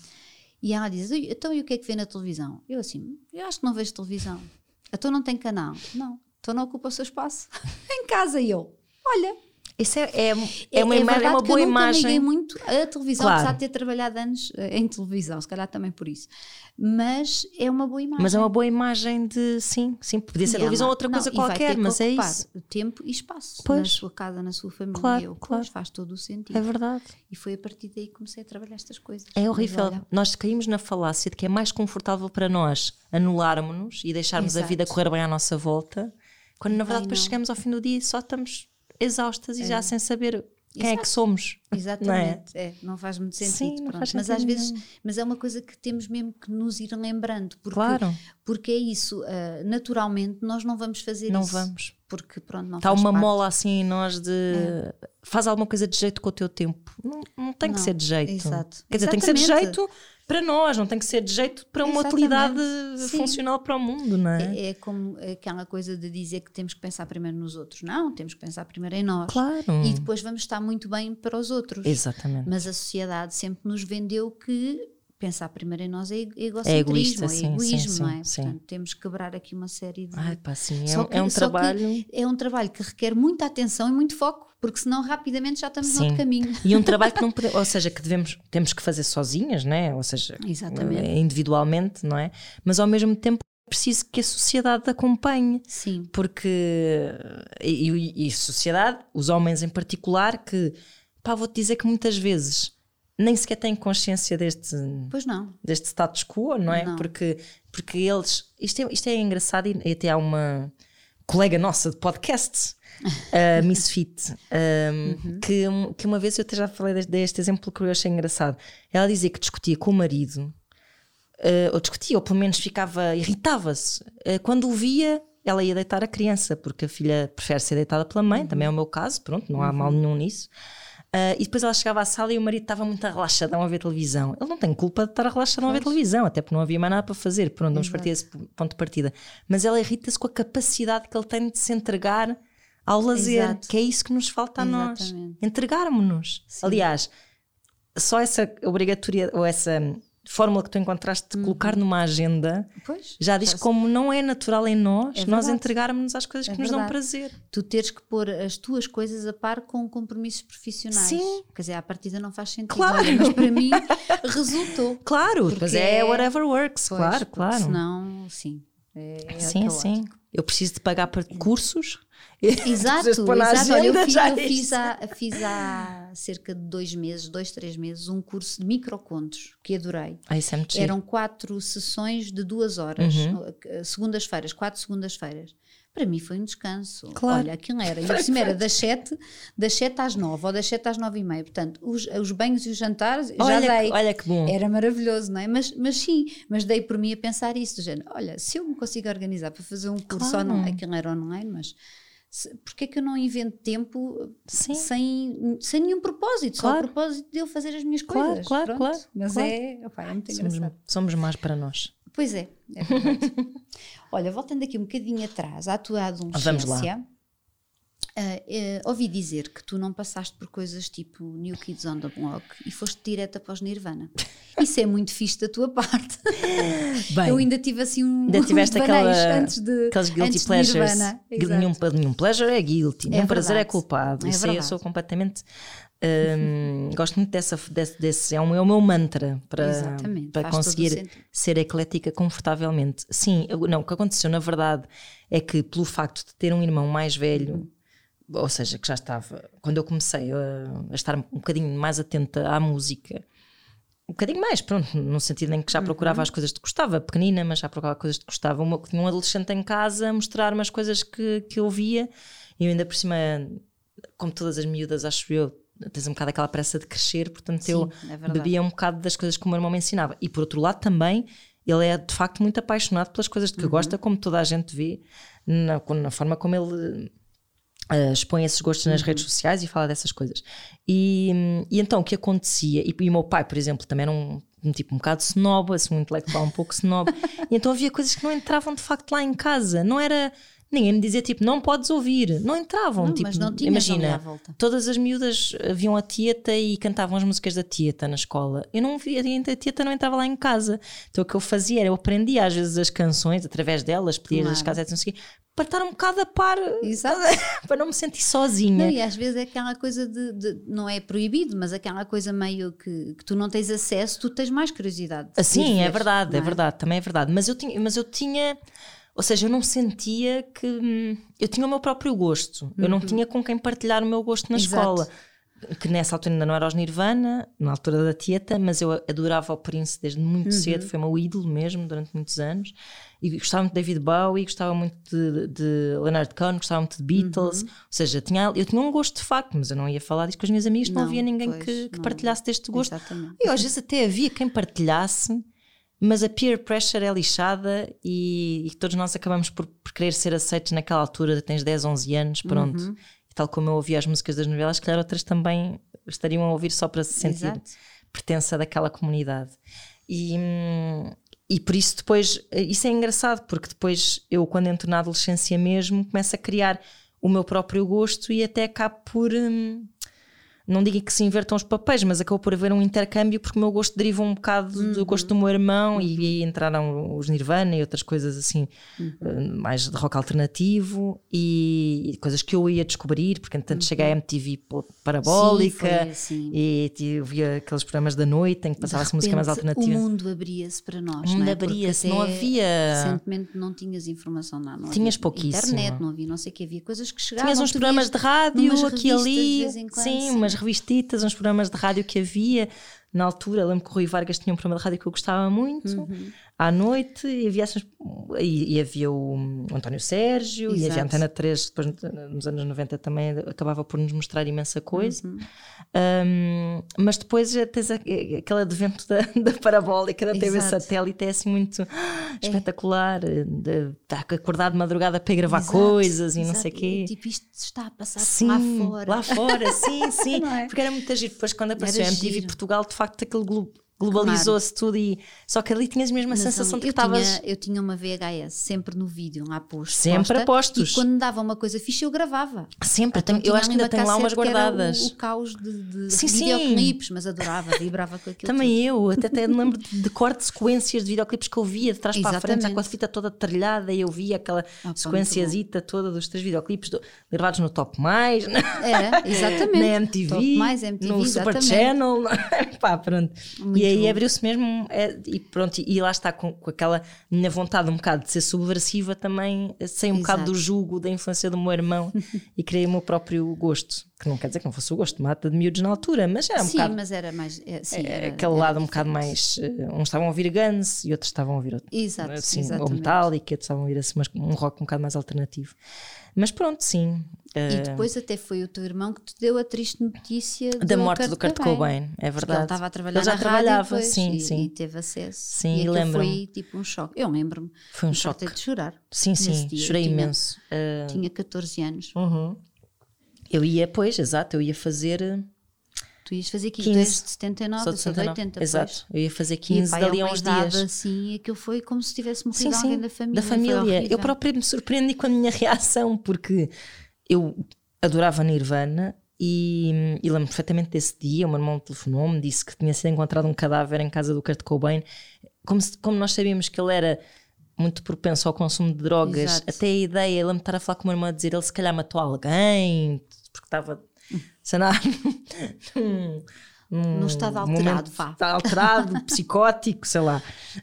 Speaker 1: E ela diz: "Ui, então e o que é que vê na televisão? Eu assim: eu acho que não vejo televisão. Então não tem canal? Não. Então não ocupa o seu espaço. em casa eu. Olha,
Speaker 2: Isso é, é, é uma, ima- é
Speaker 1: verdade
Speaker 2: uma
Speaker 1: que
Speaker 2: boa
Speaker 1: eu nunca liguei
Speaker 2: imagem.
Speaker 1: muito a televisão,
Speaker 2: Claro.
Speaker 1: apesar de ter trabalhado anos eh, em televisão, se calhar também por isso. Mas é uma boa imagem.
Speaker 2: Mas é uma boa imagem de sim, sim. Podia ser
Speaker 1: E
Speaker 2: televisão
Speaker 1: ela-
Speaker 2: ou outra
Speaker 1: não,
Speaker 2: coisa qualquer,
Speaker 1: que
Speaker 2: mas é isso.
Speaker 1: Tempo e espaço na
Speaker 2: Pois.
Speaker 1: sua casa, na sua família.
Speaker 2: Claro,
Speaker 1: pois,
Speaker 2: claro.
Speaker 1: faz todo o sentido.
Speaker 2: É verdade.
Speaker 1: E foi a partir daí que comecei a trabalhar estas coisas.
Speaker 2: É horrível.
Speaker 1: olha,
Speaker 2: Nós caímos na falácia de que é mais confortável para nós anularmos-nos e deixarmos a
Speaker 1: Exato.
Speaker 2: vida correr bem à nossa volta, quando na verdade
Speaker 1: Ai,
Speaker 2: depois chegamos ao fim do dia e só estamos exaustas e já sem saber quem é que somos.
Speaker 1: Exatamente, é? não faz muito sentido.
Speaker 2: Sim, não faz
Speaker 1: mas
Speaker 2: sentido
Speaker 1: às vezes, mas é uma coisa que temos mesmo que nos ir lembrando, porque,
Speaker 2: Claro.
Speaker 1: porque é isso, ah, naturalmente nós não vamos fazer
Speaker 2: Não
Speaker 1: isso.
Speaker 2: vamos.
Speaker 1: Porque pronto, não
Speaker 2: Está uma
Speaker 1: parte.
Speaker 2: mola assim em nós de faz alguma coisa de jeito com o teu tempo. Não, não tem que
Speaker 1: Não,
Speaker 2: ser de jeito.
Speaker 1: exato.
Speaker 2: Quer dizer, tem que ser de
Speaker 1: Exatamente.
Speaker 2: jeito para nós, não tem que ser de jeito para uma
Speaker 1: Exatamente.
Speaker 2: utilidade
Speaker 1: Sim.
Speaker 2: funcional para o mundo, não é?
Speaker 1: É, é como aquela coisa de dizer que temos que pensar primeiro nos outros. Não, temos que pensar primeiro em nós.
Speaker 2: Claro.
Speaker 1: E depois vamos estar muito bem para os outros.
Speaker 2: Exatamente.
Speaker 1: Mas a sociedade sempre nos vendeu que pensar primeiro em nós é ego- egocentrismo,
Speaker 2: É egoísta,
Speaker 1: é
Speaker 2: sim,
Speaker 1: egoísmo,
Speaker 2: sim,
Speaker 1: não é?
Speaker 2: sim,
Speaker 1: Portanto, temos que quebrar aqui uma série de.
Speaker 2: Ai, pá, sim, é, um-
Speaker 1: que-
Speaker 2: é um trabalho.
Speaker 1: é um trabalho que requer muita atenção e muito foco, porque senão rapidamente já estamos no
Speaker 2: Sim.
Speaker 1: outro caminho.
Speaker 2: E um trabalho que não podemos, ou seja, que devemos, temos que fazer sozinhas, né? ou seja,
Speaker 1: Exatamente.
Speaker 2: eh, individualmente, não é? Mas ao mesmo tempo é preciso que a sociedade acompanhe.
Speaker 1: Sim,
Speaker 2: Porque, e, e, e sociedade, os homens em particular, que, pá, vou-te dizer que muitas vezes nem sequer têm consciência deste,
Speaker 1: pois não.
Speaker 2: deste status quo, não é?
Speaker 1: Não.
Speaker 2: Porque, porque eles. Isto é, isto é engraçado e até há uma colega nossa de podcast, a Misfit, um, que, que uma vez eu até já falei deste, deste exemplo que eu achei engraçado. Ela dizia que discutia com o marido, eh, ou discutia, ou pelo menos ficava, irritava-se. Eh, quando o via, ela ia deitar a criança, porque a filha prefere ser deitada pela mãe, também é o meu caso, pronto, não há mal nenhum nisso. Uh, e depois ela chegava à sala e o marido estava muito relaxadão a ver televisão. Ele não tem culpa de estar relaxadão a ver televisão, até porque não havia mais nada para fazer. Pronto, vamos partir esse ponto de partida. Mas ela irrita-se com a capacidade que ele tem de se entregar ao lazer, Exato. que é isso que nos falta a Exatamente. nós. Entregarmos-nos. Aliás, só essa obrigatoriedade ou essa fórmula que tu encontraste de uhum. colocar numa agenda pois, já diz como não é natural em nós é nós entregarmos-nos às coisas é que verdade. nos dão prazer.
Speaker 1: Tu teres que pôr as tuas coisas a par com compromissos profissionais. Sim. Quer dizer, à partida não faz sentido. Claro. mas para mim resultou.
Speaker 2: Claro, pois é whatever works. Pois, claro, claro.
Speaker 1: Senão, sim. É,
Speaker 2: é sim, sim. Eu preciso de pagar para cursos
Speaker 1: Exato, exato. Olha, eu, fiz, eu fiz, há, fiz há cerca de dois meses, dois, três meses, um curso de microcontos que adorei.
Speaker 2: Ah, isso é muito
Speaker 1: Eram quatro sessões de duas horas, uhum. segundas-feiras, quatro segundas-feiras. Para mim foi um descanso. Claro. Olha, aquilo era. E por cima era das 7, das 7 às 9 ou das 7 às 9 e meia. Portanto, os, os banhos e os jantares
Speaker 2: olha
Speaker 1: já dei.
Speaker 2: Que, olha que bom.
Speaker 1: Era maravilhoso, não é? Mas, mas sim, mas dei por mim a pensar isso. Do género, olha, se eu me consigo organizar para fazer um curso claro. não, aquilo era online, mas porque é que eu não invento tempo Sim. sem, sem nenhum propósito, claro. só o propósito de eu fazer as minhas
Speaker 2: claro,
Speaker 1: coisas.
Speaker 2: Claro, Pronto. claro.
Speaker 1: Mas
Speaker 2: claro.
Speaker 1: É, opa, é muito
Speaker 2: somos,
Speaker 1: engraçado.
Speaker 2: Somos mais para nós.
Speaker 1: Pois é, é Olha, voltando aqui um bocadinho atrás, à tua adolescência.
Speaker 2: Vamos lá.
Speaker 1: Uh, uh, ouvi dizer que tu não passaste por coisas tipo New Kids on the Block e foste direta para os Nirvana. Isso é muito fixe da tua parte. Bem, eu ainda tive assim um.
Speaker 2: Ainda tiveste aquela,
Speaker 1: antes de,
Speaker 2: aqueles guilty
Speaker 1: antes
Speaker 2: pleasures. Nenhum, nenhum pleasure é guilty, é nenhum prazer é culpado. É Isso aí eu sou completamente. Um, gosto muito dessa, desse, desse é, o meu, é o meu mantra para, para conseguir ser eclética confortavelmente. Sim, eu, não, o que aconteceu na verdade é que, pelo facto de ter um irmão mais velho, ou seja, que já estava, quando eu comecei a, a, estar um bocadinho mais atenta à música, um bocadinho mais, pronto, no sentido em que já uhum. procurava uhum. as coisas que gostava, pequenina, mas já procurava coisas que gostava. Uma, tinha um adolescente em casa a mostrar-me as coisas que, que eu via, e eu ainda por cima, como todas as miúdas, acho eu, tens um bocado aquela pressa de crescer, portanto Sim, eu é bebia um bocado das coisas que o meu irmão me ensinava. E por outro lado também, ele é de facto muito apaixonado pelas coisas de que uhum. gosta, como toda a gente vê, na, na forma como ele Uh, expõe esses gostos nas uhum. redes sociais e fala dessas coisas. E, e então o que acontecia, e, e o meu pai, por exemplo, também era um, um tipo um bocado snob, assim, um intelectual um pouco snob, e então havia coisas que não entravam de facto lá em casa, não era. Ninguém me dizia tipo, não podes ouvir, não entravam.
Speaker 1: Não,
Speaker 2: tipo,
Speaker 1: mas não
Speaker 2: imagina, todas as miúdas viam a Tieta e cantavam as músicas da Tieta na escola. Eu não via, a Tieta não entrava lá em casa. Então o que eu fazia era eu aprendia às vezes as canções através delas, pedia claro. as casetes, não sei o quê, para estar um bocado a par, para não me sentir sozinha.
Speaker 1: Não, e às vezes é aquela coisa de, de, não é proibido, mas aquela coisa meio que, que tu não tens acesso, tu tens mais curiosidade.
Speaker 2: Sim, é verdade, é? é? verdade, também é verdade. Mas eu tinha, mas eu tinha, ou seja, eu não sentia que hum, eu tinha o meu próprio gosto. Uhum. Eu não uhum. tinha com quem partilhar o meu gosto na Exato. escola. Que nessa altura ainda não era os Nirvana, na altura da Tieta, mas eu adorava o Prince desde muito uhum. cedo, foi o meu ídolo mesmo durante muitos anos e gostava muito de David Bowie, gostava muito de, de Leonard Cohen, gostava muito de Beatles, uhum. ou seja, tinha, eu tinha um gosto de facto, mas eu não ia falar disso com os meus amigos, não, não havia ninguém pois, que, que partilhasse deste gosto. Exatamente. E às vezes até havia quem partilhasse, mas a peer pressure é lixada e, e todos nós acabamos por, por, querer ser aceitos naquela altura, tens 10, 11 anos, pronto. Uhum. E tal como eu ouvia as músicas das novelas, que outras também estariam a ouvir só para se sentir Exato. pertença daquela comunidade. E, e por isso depois, isso é engraçado, porque depois eu, quando entro na adolescência mesmo, começo a criar o meu próprio gosto e até acabo por. Hum, não digo que se invertam os papéis, mas acabou por haver um intercâmbio porque o meu gosto deriva um bocado uhum. do gosto do meu irmão uhum. e, entraram os Nirvana e outras coisas assim, uhum. uh, mais de rock alternativo e, e, coisas que eu ia descobrir, porque entanto cheguei à MTV parabólica
Speaker 1: Sim, assim.
Speaker 2: e, e via aqueles programas da noite em que passava-se música mais alternativa.
Speaker 1: O mundo abria-se para nós.
Speaker 2: O mundo
Speaker 1: é?
Speaker 2: abria-se, não havia.
Speaker 1: Recentemente não tinhas informação, não. não
Speaker 2: Tinhas pouquíssimo.
Speaker 1: Internet, não havia, não sei o que, havia coisas que chegavam.
Speaker 2: Tinhas uns programas de rádio aqui ali, sim, umas revistitas, uns programas de rádio que havia. Na altura, lembro que o Rui Vargas tinha um programa de rádio que eu gostava muito. Uhum. À noite e havia, essas, e, e havia o António Sérgio e havia a
Speaker 1: Exato.
Speaker 2: Antena 3, depois nos anos 90 também acabava por nos mostrar imensa coisa.
Speaker 1: Uhum.
Speaker 2: Um, mas depois já tens a- aquele advento da, da parabólica, da TV
Speaker 1: Exato. É.
Speaker 2: satélite, é assim muito ah, espetacular. de- Estar acordado de madrugada para ir gravar
Speaker 1: Exato,
Speaker 2: coisas e não
Speaker 1: exato.
Speaker 2: sei o quê.
Speaker 1: Tipo, isto está a passar
Speaker 2: Sim,
Speaker 1: lá fora.
Speaker 2: lá fora, sim, sim.
Speaker 1: É?
Speaker 2: Porque era muito giro. Depois, quando apareceu a MTV. Portugal, de facto, aquilo glo- globalizou-se tudo e só que ali tinhas mesmo a
Speaker 1: Mas
Speaker 2: sensação
Speaker 1: ali-
Speaker 2: de que
Speaker 1: eu,
Speaker 2: estavas.
Speaker 1: eu tinha uma VHS sempre no vídeo, lá posto.
Speaker 2: Sempre
Speaker 1: posta,
Speaker 2: a postos.
Speaker 1: E quando dava uma coisa fixe, eu gravava.
Speaker 2: Sempre,
Speaker 1: Então,
Speaker 2: eu
Speaker 1: tinha
Speaker 2: acho que ainda tenho lá umas guardadas.
Speaker 1: O, o caos de, de
Speaker 2: Sim, sim.
Speaker 1: videoclipes, mas adorava, vibrava com aquilo.
Speaker 2: Também eu, até, até me lembro de, de corte de sequências de videoclipes que eu via de trás para a frente, já
Speaker 1: Exatamente.
Speaker 2: com a fita toda trilhada, e eu via aquela
Speaker 1: pá,
Speaker 2: sequenciazita toda dos três videoclipes do- gravados no Top Mais,
Speaker 1: tudo. Era, exatamente.
Speaker 2: na MTV,
Speaker 1: Top mais MTV,
Speaker 2: no Super
Speaker 1: exatamente.
Speaker 2: Channel, pá, pronto.
Speaker 1: Muito
Speaker 2: e aí abriu-se mesmo, é, e pronto, e lá está com, com aquela minha vontade um bocado de ser subversiva também, sei um bocado
Speaker 1: Exato.
Speaker 2: do jugo, da influência do meu irmão e criei o meu próprio gosto, que não quer dizer que não fosse o gosto de mata de miúdos na altura, mas era um
Speaker 1: sim,
Speaker 2: bocado
Speaker 1: mas era mais. é, sim,
Speaker 2: é,
Speaker 1: era-
Speaker 2: aquele
Speaker 1: era
Speaker 2: lado um bocado mais. eh, uns estavam a ouvir Guns e outros estavam a ouvir outro,
Speaker 1: Exato,
Speaker 2: assim, ou. Metallica, outros estavam a ouvir assim, mas um rock um bocado mais alternativo. Mas pronto, sim. eh,
Speaker 1: E depois até foi o teu irmão que te deu a triste notícia
Speaker 2: da
Speaker 1: do
Speaker 2: morte do Kurt Cobain, é verdade.
Speaker 1: ele estava a trabalhar
Speaker 2: Ele já trabalhava,
Speaker 1: depois,
Speaker 2: sim,
Speaker 1: e,
Speaker 2: sim.
Speaker 1: e teve acesso.
Speaker 2: Sim,
Speaker 1: e
Speaker 2: lembro-me.
Speaker 1: foi tipo um choque. Eu lembro-me.
Speaker 2: Foi um choque.
Speaker 1: de chorar.
Speaker 2: Sim, sim,
Speaker 1: dia.
Speaker 2: chorei
Speaker 1: tinha-
Speaker 2: imenso. Eh,
Speaker 1: Tinha 14 anos.
Speaker 2: uhum. Eu ia, pois, exato, eu ia fazer.
Speaker 1: Tu ias fazer 15,
Speaker 2: 15.
Speaker 1: tu és de 79,
Speaker 2: Sou de
Speaker 1: sou de
Speaker 2: 69.
Speaker 1: 80.
Speaker 2: Exato, eu ia fazer
Speaker 1: Pois.
Speaker 2: 15
Speaker 1: e, pá,
Speaker 2: dali
Speaker 1: é
Speaker 2: a uns dias.
Speaker 1: assim, aquilo foi como se tivesse morrido
Speaker 2: Sim,
Speaker 1: alguém
Speaker 2: sim,
Speaker 1: da família.
Speaker 2: da família. Eu própria me surpreendi com a minha reação, porque eu adorava Nirvana e, e lembro perfeitamente desse dia. O meu irmão telefonou-me, disse que tinha sido encontrado um cadáver em casa do Kurt Cobain. Como, se- como nós sabíamos que ele era muito propenso ao consumo de drogas,
Speaker 1: Exato.
Speaker 2: até a ideia, eu lembro de estar a falar com o meu irmão a dizer ele se calhar matou alguém, porque estava, sei lá, num, num
Speaker 1: Num estado alterado, vá.
Speaker 2: Está alterado, psicótico, sei lá.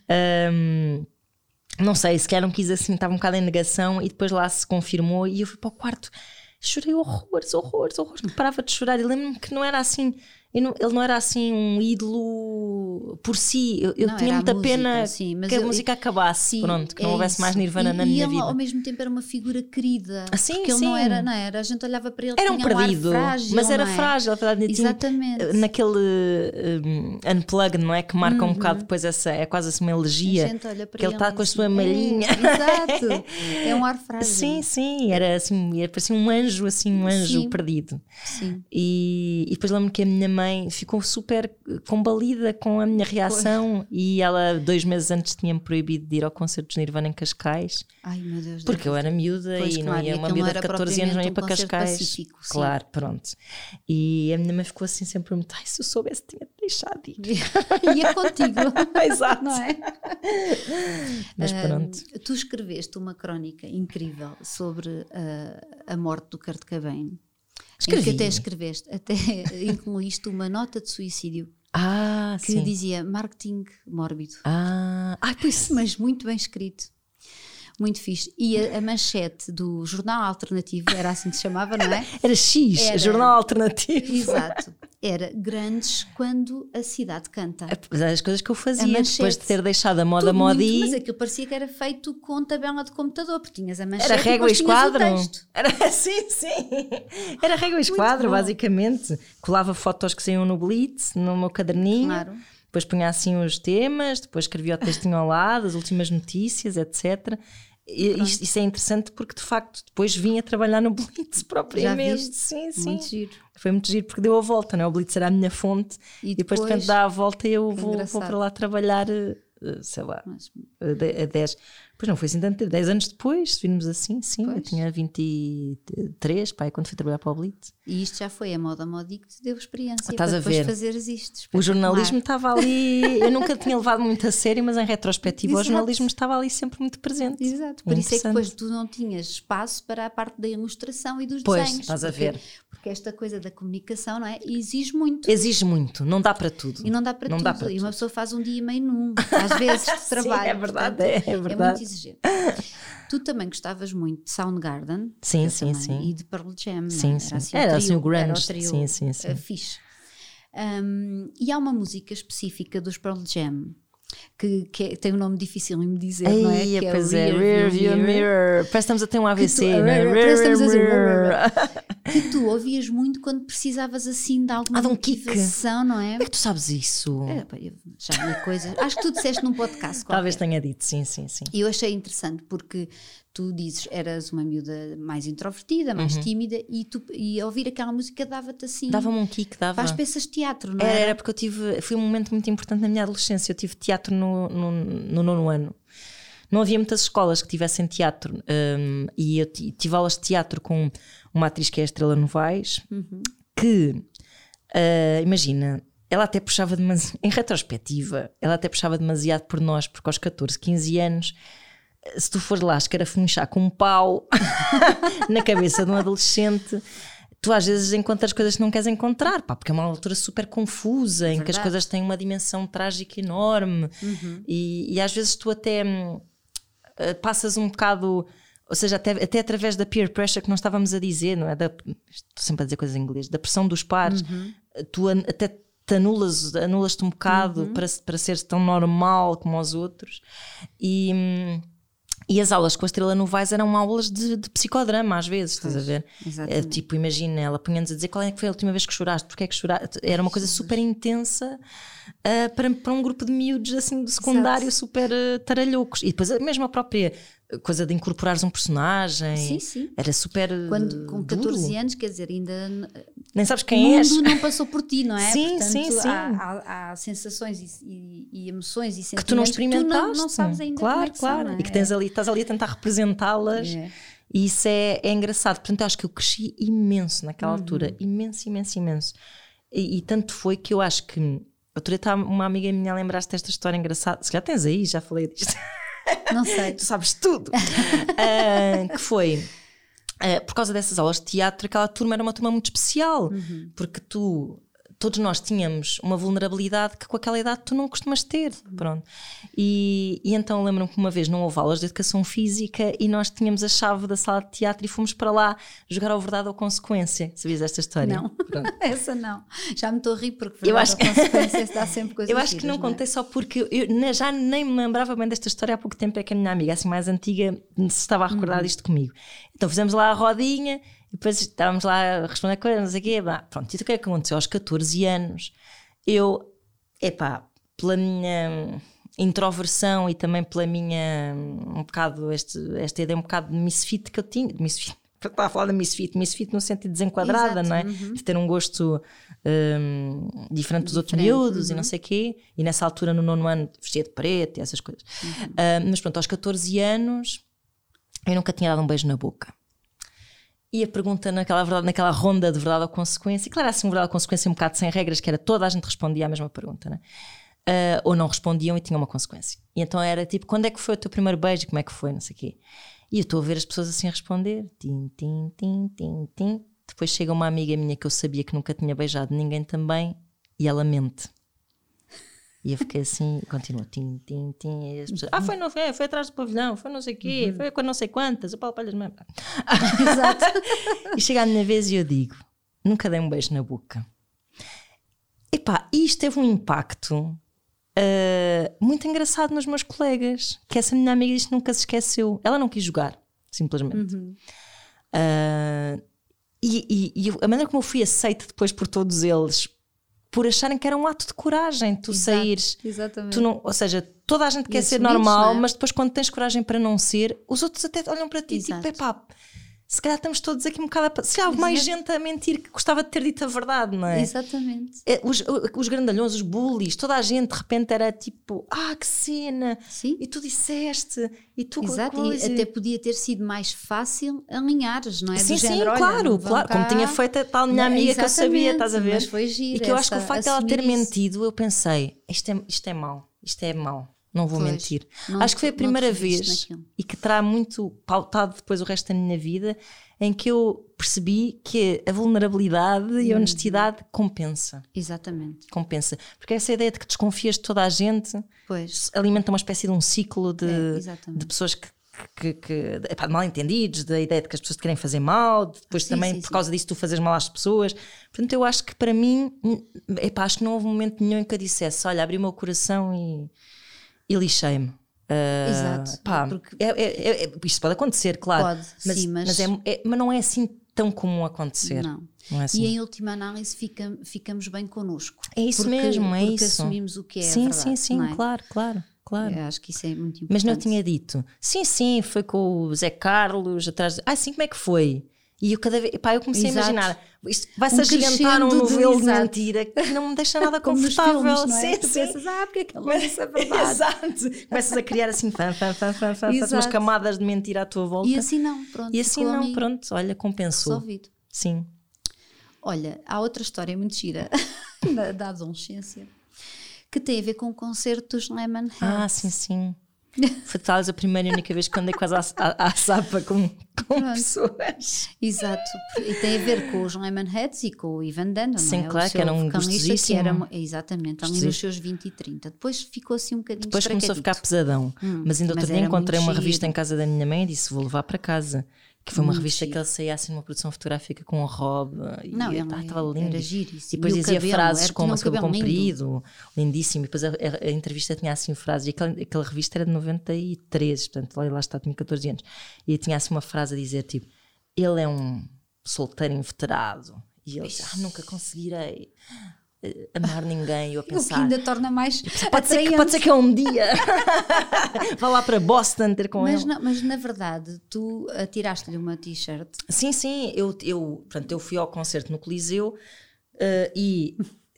Speaker 2: Ahm, não sei, se calhar não quis assim, estava um bocado em negação e depois lá se confirmou e eu fui para o quarto, chorei horrores, horrores, horrores, não parava de chorar e lembro-me que não era assim, não- ele não era assim um ídolo por si, eu, eu
Speaker 1: Não,
Speaker 2: tinha muita
Speaker 1: música,
Speaker 2: pena
Speaker 1: sim, mas
Speaker 2: que a
Speaker 1: eu-
Speaker 2: música acabasse,
Speaker 1: Sim,
Speaker 2: pronto, que
Speaker 1: é
Speaker 2: não houvesse mais
Speaker 1: isso.
Speaker 2: Nirvana
Speaker 1: e,
Speaker 2: na
Speaker 1: e
Speaker 2: minha
Speaker 1: ele,
Speaker 2: vida.
Speaker 1: ao mesmo tempo era uma figura querida.
Speaker 2: Ah, sim,
Speaker 1: porque ele
Speaker 2: sim.
Speaker 1: não era, não era. A gente olhava para ele
Speaker 2: Era um perdido,
Speaker 1: frágil,
Speaker 2: mas era
Speaker 1: é?
Speaker 2: frágil, verdade. tinha-
Speaker 1: Exatamente.
Speaker 2: naquele um, unplug, não é? Que marca um bocado depois essa, é quase assim uma
Speaker 1: A
Speaker 2: elegia.
Speaker 1: gente olha para
Speaker 2: que ele
Speaker 1: ele
Speaker 2: está com a
Speaker 1: assim,
Speaker 2: sua
Speaker 1: é,
Speaker 2: malhinha.
Speaker 1: exato. É um ar frágil.
Speaker 2: Sim, sim, era assim, era, parecia um anjo, assim, um anjo
Speaker 1: Sim.
Speaker 2: perdido.
Speaker 1: Sim.
Speaker 2: E, e depois lembro que a minha mãe ficou super combalida com a minha reação e ela, dois meses antes, tinha-me proibido de ir ao concerto de Nirvana em Cascais,
Speaker 1: Ai, meu Deus.
Speaker 2: porque eu era miúda
Speaker 1: Pois,
Speaker 2: e não ia, uma miúda de
Speaker 1: era
Speaker 2: 14 anos não ia para
Speaker 1: um concerto
Speaker 2: Cascais.
Speaker 1: pacífico,
Speaker 2: claro, pronto. E a minha mãe ficou assim sempre muito, ai, se eu soubesse, tinha deixado de ir.
Speaker 1: e é contigo.
Speaker 2: Exato.
Speaker 1: Não é?
Speaker 2: Mas pronto.
Speaker 1: tu escreveste uma crónica incrível sobre ah, a morte do Kurt Cobain. Em que
Speaker 2: Escrevi.
Speaker 1: até escreveste, até incluíste uma nota de suicídio
Speaker 2: Ah,
Speaker 1: que
Speaker 2: sim.
Speaker 1: dizia marketing mórbido.
Speaker 2: Ah, ai, pois.
Speaker 1: mas muito bem escrito. Muito fixe. E a, a manchete do jornal alternativo, era assim que se chamava, não é?
Speaker 2: Era X,
Speaker 1: Era.
Speaker 2: jornal alternativo.
Speaker 1: Exato. Era grandes quando a cidade canta.
Speaker 2: Apesar das coisas que eu fazia,
Speaker 1: manchete.
Speaker 2: depois de ter deixado a moda moda e
Speaker 1: mas aquilo parecia que era feito com tabela de computador, porque tinhas a manchete
Speaker 2: era régua e esquadro. Era sim, sim. Era régua e esquadro, basicamente. Colava fotos que saíam no Blitz, no meu caderninho.
Speaker 1: Claro.
Speaker 2: Depois punha assim os temas, depois escrevia o textinho ao lado, as últimas notícias, etc. Isto- isso é interessante porque de facto depois vim a trabalhar no Blitz propriamente. Sim, sim.
Speaker 1: Muito giro.
Speaker 2: Foi muito giro porque deu a volta, não é? O Blitz era a minha fonte
Speaker 1: E
Speaker 2: depois, de
Speaker 1: depois-
Speaker 2: repente dá a volta eu vou, vou para lá trabalhar, eh, eh, sei lá, de- a 10. Pois não foi assim tanto, 10 anos depois, se virmos assim, sim, eu
Speaker 1: Pois.
Speaker 2: tinha 23, pai, quando fui trabalhar para o Blitz.
Speaker 1: e isto já foi a moda modic que te deu experiência
Speaker 2: Estás
Speaker 1: para
Speaker 2: a
Speaker 1: depois
Speaker 2: ver.
Speaker 1: fazeres isto.
Speaker 2: O jornalismo estava ali, eu nunca tinha levado muito a sério, mas em retrospectiva o
Speaker 1: Exato.
Speaker 2: jornalismo estava ali sempre muito presente.
Speaker 1: Exato, por isso é que depois tu não tinhas espaço para a parte da ilustração e dos
Speaker 2: Pois,
Speaker 1: desenhos.
Speaker 2: estás a ver.
Speaker 1: Porque esta coisa da comunicação, não é? Exige muito.
Speaker 2: Exige muito, não dá para tudo.
Speaker 1: E não dá para
Speaker 2: Não
Speaker 1: tudo.
Speaker 2: dá para
Speaker 1: e uma
Speaker 2: tudo.
Speaker 1: pessoa faz um dia e meio num, às vezes, de trabalho.
Speaker 2: é verdade,
Speaker 1: portanto,
Speaker 2: é, é
Speaker 1: muito
Speaker 2: verdade.
Speaker 1: Tu também gostavas muito de Soundgarden.
Speaker 2: Sim, sim,
Speaker 1: também,
Speaker 2: sim.
Speaker 1: E de Pearl Jam.
Speaker 2: Sim,
Speaker 1: é?
Speaker 2: sim.
Speaker 1: Era assim,
Speaker 2: Era
Speaker 1: o
Speaker 2: assim o grunge.
Speaker 1: Era o trio
Speaker 2: Sim, sim, sim.
Speaker 1: eh, fixe. Um, e há uma música específica dos Pearl Jam que, que é- tem um nome difícil em me dizer, não é? Que
Speaker 2: pois é,
Speaker 1: Rear
Speaker 2: rear
Speaker 1: View
Speaker 2: view
Speaker 1: Mirror.
Speaker 2: mirror. Parece que estamos a ter um AVC,
Speaker 1: tu-
Speaker 2: né?
Speaker 1: parece que estamos a dizer-
Speaker 2: Rear-
Speaker 1: que tu ouvias muito quando precisavas assim de alguma
Speaker 2: Ah, de um
Speaker 1: motivação, não é?
Speaker 2: Como é que tu sabes isso?
Speaker 1: É, pá, eu já vi coisas. Acho que tu disseste num podcast. qualquer.
Speaker 2: Talvez tenha dito, sim, sim, sim.
Speaker 1: E eu achei interessante porque tu dizes eras uma miúda mais introvertida, mais tímida e, tu, e ouvir aquela música dava-te assim.
Speaker 2: Uhum. Dava-me um kick, dava.
Speaker 1: Faz peças de teatro, não
Speaker 2: Era,
Speaker 1: é?
Speaker 2: era porque eu tive. Foi um momento muito importante na minha adolescência. Eu tive teatro no, no, no nono ano. Não havia muitas escolas que tivessem teatro. hum, e eu ti- tive aulas de teatro com uma atriz que é a Estrela Novaes, que, ah, imagina, ela até puxava demasiado. Em retrospectiva, ela até puxava demasiado por nós, porque aos 14, 15 anos. Se tu fores lá escarafunchar com um pau na cabeça de um adolescente, tu às vezes encontras coisas que não queres encontrar, pá, porque é uma altura super confusa, em que as coisas têm uma dimensão trágica enorme e, e às vezes tu até hum, eh, passas um bocado. Ou seja, até, até através da peer pressure que nós estávamos a dizer, não é? Da, estou sempre a dizer coisas em inglês, da pressão dos pares, tu an- até te anulas, anulas-te um bocado para, para seres tão normal como os outros. E, hum, e as aulas com a Estrela Novaes eram aulas de, de psicodrama, às vezes, estás a ver?
Speaker 1: exatamente.
Speaker 2: É, tipo, imagina, ela punha-nos a dizer qual é que foi a última vez que choraste, porque é que choraste. Era uma coisa super intensa ah, para, para um grupo de miúdos assim do secundário super ah, taralhocos. E depois a mesma própria coisa de incorporares um personagem.
Speaker 1: Sim, sim.
Speaker 2: Era super.
Speaker 1: Quando, com
Speaker 2: duro.
Speaker 1: 14 anos, quer dizer, ainda
Speaker 2: Nem sabes
Speaker 1: o
Speaker 2: quem és.
Speaker 1: mundo não passou por ti, não é?
Speaker 2: Sim,
Speaker 1: Portanto,
Speaker 2: sim, sim.
Speaker 1: Há, há- há sensações e, e- e emoções e
Speaker 2: que tu não
Speaker 1: sentimentos
Speaker 2: experimentaste.
Speaker 1: não, não sabes ainda
Speaker 2: claro,
Speaker 1: é
Speaker 2: claro.
Speaker 1: são, é?
Speaker 2: E que tens ali, estás ali a tentar representá-las.
Speaker 1: É.
Speaker 2: E isso é, é engraçado. Portanto, eu acho que eu cresci imenso naquela
Speaker 1: Uhum.
Speaker 2: altura. Imenso, imenso, imenso. E, e tanto foi que eu acho que. Outro dia uma amiga minha a lembrar-se desta história engraçada. Se já tens aí, já falei disto.
Speaker 1: Não sei.
Speaker 2: tu sabes tudo. Ah, que foi. ah, por causa dessas aulas de teatro, aquela turma era uma turma muito especial, porque tu, todos nós tínhamos uma vulnerabilidade que com aquela idade tu não costumas ter. Pronto. E, e então lembro-me que uma vez não houve aulas de educação física e nós tínhamos a chave da sala de teatro e fomos para lá jogar ao verdade ou consequência. Sabias esta história?
Speaker 1: Não, essa não. Já me estou a rir porque
Speaker 2: Eu
Speaker 1: verdade,
Speaker 2: acho
Speaker 1: a
Speaker 2: que-
Speaker 1: consequências dá sempre coisas
Speaker 2: Eu acho que
Speaker 1: giras,
Speaker 2: não
Speaker 1: é?
Speaker 2: contei só porque eu já nem me lembrava bem desta história há pouco tempo. É que a minha amiga, assim mais antiga, se estava a recordar
Speaker 1: Uhum.
Speaker 2: disto comigo. Então fizemos lá a rodinha e depois estávamos lá a responder coisas, não sei o quê. Bah, pronto, e o que é que aconteceu? Aos 14 anos, eu, epá, pela minha introversão e também pela minha, um bocado, este, esta ideia um bocado de misfit que eu tinha, de misfit. Estava a falar da misfit, misfit no sentido de desenquadrada,
Speaker 1: Exato,
Speaker 2: não é?
Speaker 1: uhum.
Speaker 2: De ter um gosto hum, diferente dos outros
Speaker 1: Diferente,
Speaker 2: miúdos e
Speaker 1: uhum.
Speaker 2: não sei o quê. E nessa altura, no nono ano, vestia de preto e essas coisas.
Speaker 1: Uhum.
Speaker 2: Ah, mas pronto, aos 14 anos, eu nunca tinha dado um beijo na boca. E a pergunta naquela, verdade, naquela ronda de verdade ou consequência, e claro, assim, verdade ou consequência um bocado sem regras, que era toda a gente respondia à mesma pergunta, né? Ah, ou não respondiam e tinha uma consequência. E então era tipo, quando é que foi o teu primeiro beijo? Como é que foi? Não sei o quê. E eu estou a ver as pessoas assim a responder: tim, tim, tim, tim, tim. Depois chega uma amiga minha que eu sabia que nunca tinha beijado ninguém também, e ela mente. E eu fiquei assim, continua, tim, tim, tim. E as pessoas, ah, foi, não foi, foi atrás do pavilhão, foi não sei o quê, foi com não sei quantas, o Paulo Palhas mesmo.
Speaker 1: Exato.
Speaker 2: E chega a minha vez e eu digo: nunca dei um beijo na boca. Epá, e isto teve um impacto ah, muito engraçado nos meus colegas. Que essa minha amiga que nunca se esqueceu. Ela não quis jogar, simplesmente. Ah, e, e- e a maneira como eu fui aceita depois por todos eles, por acharem que era um ato de coragem tu
Speaker 1: Exato,
Speaker 2: saíres.
Speaker 1: Exatamente.
Speaker 2: Tu não, ou seja, toda a gente
Speaker 1: E
Speaker 2: quer ser normal,
Speaker 1: é?
Speaker 2: mas depois quando tens coragem para não ser, os outros até olham para ti
Speaker 1: Exato.
Speaker 2: tipo, epá, se calhar estamos todos aqui um bocado a... Se calhar houve mais gente a mentir que gostava de ter dito a verdade, não é?
Speaker 1: Exatamente.
Speaker 2: É, Os, os grandalhões, os bullies, toda a gente de repente era tipo, ah, que cena!
Speaker 1: Sim.
Speaker 2: E tu disseste, e tu
Speaker 1: Exato,
Speaker 2: coisa.
Speaker 1: e até podia ter sido mais fácil alinhares, não é?
Speaker 2: Sim,
Speaker 1: Do
Speaker 2: sim,
Speaker 1: género,
Speaker 2: claro, claro. Como tinha feito a tal minha
Speaker 1: Não,
Speaker 2: amiga que eu sabia, estás a ver?
Speaker 1: mas foi giro
Speaker 2: e que eu acho que o
Speaker 1: essa-
Speaker 2: facto de ela ter
Speaker 1: isso.
Speaker 2: mentido, eu pensei, isto é, isto é mau, isto é mau, não vou
Speaker 1: Pois,
Speaker 2: mentir.
Speaker 1: não
Speaker 2: acho que foi a primeira vez
Speaker 1: naquilo.
Speaker 2: e que terá muito pautado depois o resto da minha vida em que eu percebi que a vulnerabilidade
Speaker 1: Uhum.
Speaker 2: e a honestidade compensa.
Speaker 1: Exatamente.
Speaker 2: Compensa. Porque essa ideia de que desconfias de toda a gente
Speaker 1: Pois.
Speaker 2: alimenta uma espécie de um ciclo de,
Speaker 1: É,
Speaker 2: de pessoas que, que, que epá, de mal entendidos, da ideia de que as pessoas te querem fazer mal, de depois
Speaker 1: Sim,
Speaker 2: também
Speaker 1: sim,
Speaker 2: por
Speaker 1: sim.
Speaker 2: causa disso tu fazes mal às pessoas. Portanto, eu acho que para mim, hum, epá, acho que não houve momento nenhum em que eu dissesse: Olha, abri o meu coração e, e lixei-me. Uh,
Speaker 1: Exato,
Speaker 2: pá,
Speaker 1: porque-
Speaker 2: é- é- é- isto pode acontecer, claro.
Speaker 1: Pode,
Speaker 2: mas,
Speaker 1: sim, mas-
Speaker 2: é, é- mas não é assim tão comum acontecer.
Speaker 1: Não.
Speaker 2: Não é assim.
Speaker 1: E em última análise fica- ficamos bem connosco.
Speaker 2: É isso
Speaker 1: Porque-
Speaker 2: mesmo, é
Speaker 1: porque
Speaker 2: isso.
Speaker 1: assumimos o que é
Speaker 2: sim,
Speaker 1: verdade,
Speaker 2: sim, sim,
Speaker 1: é?
Speaker 2: claro, claro, claro.
Speaker 1: Eu acho que isso é muito importante.
Speaker 2: Mas não tinha dito, sim, sim, foi com o Zé Carlos atrás. de- Ah, sim, como é que foi? E eu cada vez, pá, eu comecei
Speaker 1: Exato.
Speaker 2: a imaginar, isto vai-se
Speaker 1: Um
Speaker 2: agigantar um
Speaker 1: de-
Speaker 2: novelo de
Speaker 1: exato.
Speaker 2: mentira que não me deixa nada confortável.
Speaker 1: filmes, não é?
Speaker 2: Sim, sim.
Speaker 1: pensas, ah, porque é que ele disse a verdade?
Speaker 2: Exato. Começas a criar assim, fã, fã, fã, fã, fã, umas camadas de mentira à tua volta.
Speaker 1: E assim não, pronto.
Speaker 2: E assim não, pronto, olha, compensou.
Speaker 1: Resolvido.
Speaker 2: Sim.
Speaker 1: Olha, há outra história muito gira da, da adolescência que tem a ver com o concerto dos Lemonheads.
Speaker 2: Ah, sim, sim. Foi talvez a primeira e única vez que andei quase à, à, à sapa com, com pessoas.
Speaker 1: Exato, e tem a ver com os Lemonheads e com o Ivan Danda,
Speaker 2: Sim,
Speaker 1: não é?
Speaker 2: claro, que era um gostosíssimo.
Speaker 1: era, exatamente, ali nos seus 20 e 30. Depois ficou assim um bocadinho
Speaker 2: Depois começou a ficar pesadão. mas ainda outro dia encontrei uma revista em casa da minha mãe e disse: Vou levar para casa. Que foi uma
Speaker 1: Muito
Speaker 2: revista
Speaker 1: giro.
Speaker 2: que ele saía assim numa produção fotográfica com o Rob. E
Speaker 1: Não,
Speaker 2: ah, estava lindo.
Speaker 1: era giríssimo.
Speaker 2: E depois
Speaker 1: E
Speaker 2: dizia
Speaker 1: cabelo,
Speaker 2: frases
Speaker 1: era-
Speaker 2: como o cabelo
Speaker 1: cabelo
Speaker 2: comprido, lindíssimo. E depois a, a- a entrevista tinha assim frases. E aquela, aquela revista era de 93, portanto lá, lá está, tinha 14 anos. E tinha assim uma frase a dizer: tipo, ele é um solteiro inveterado. E ele disse: Ah, nunca conseguirei amar ninguém. Eu a
Speaker 1: O que
Speaker 2: pensar.
Speaker 1: ainda torna mais
Speaker 2: Pode ser, que, pode ser que é um dia vá lá para Boston ter com
Speaker 1: Mas,
Speaker 2: ele.
Speaker 1: não- mas na verdade, tu atiraste-lhe uma t-shirt.
Speaker 2: Sim, sim, eu, eu, portanto, eu fui ao concerto no Coliseu eh, e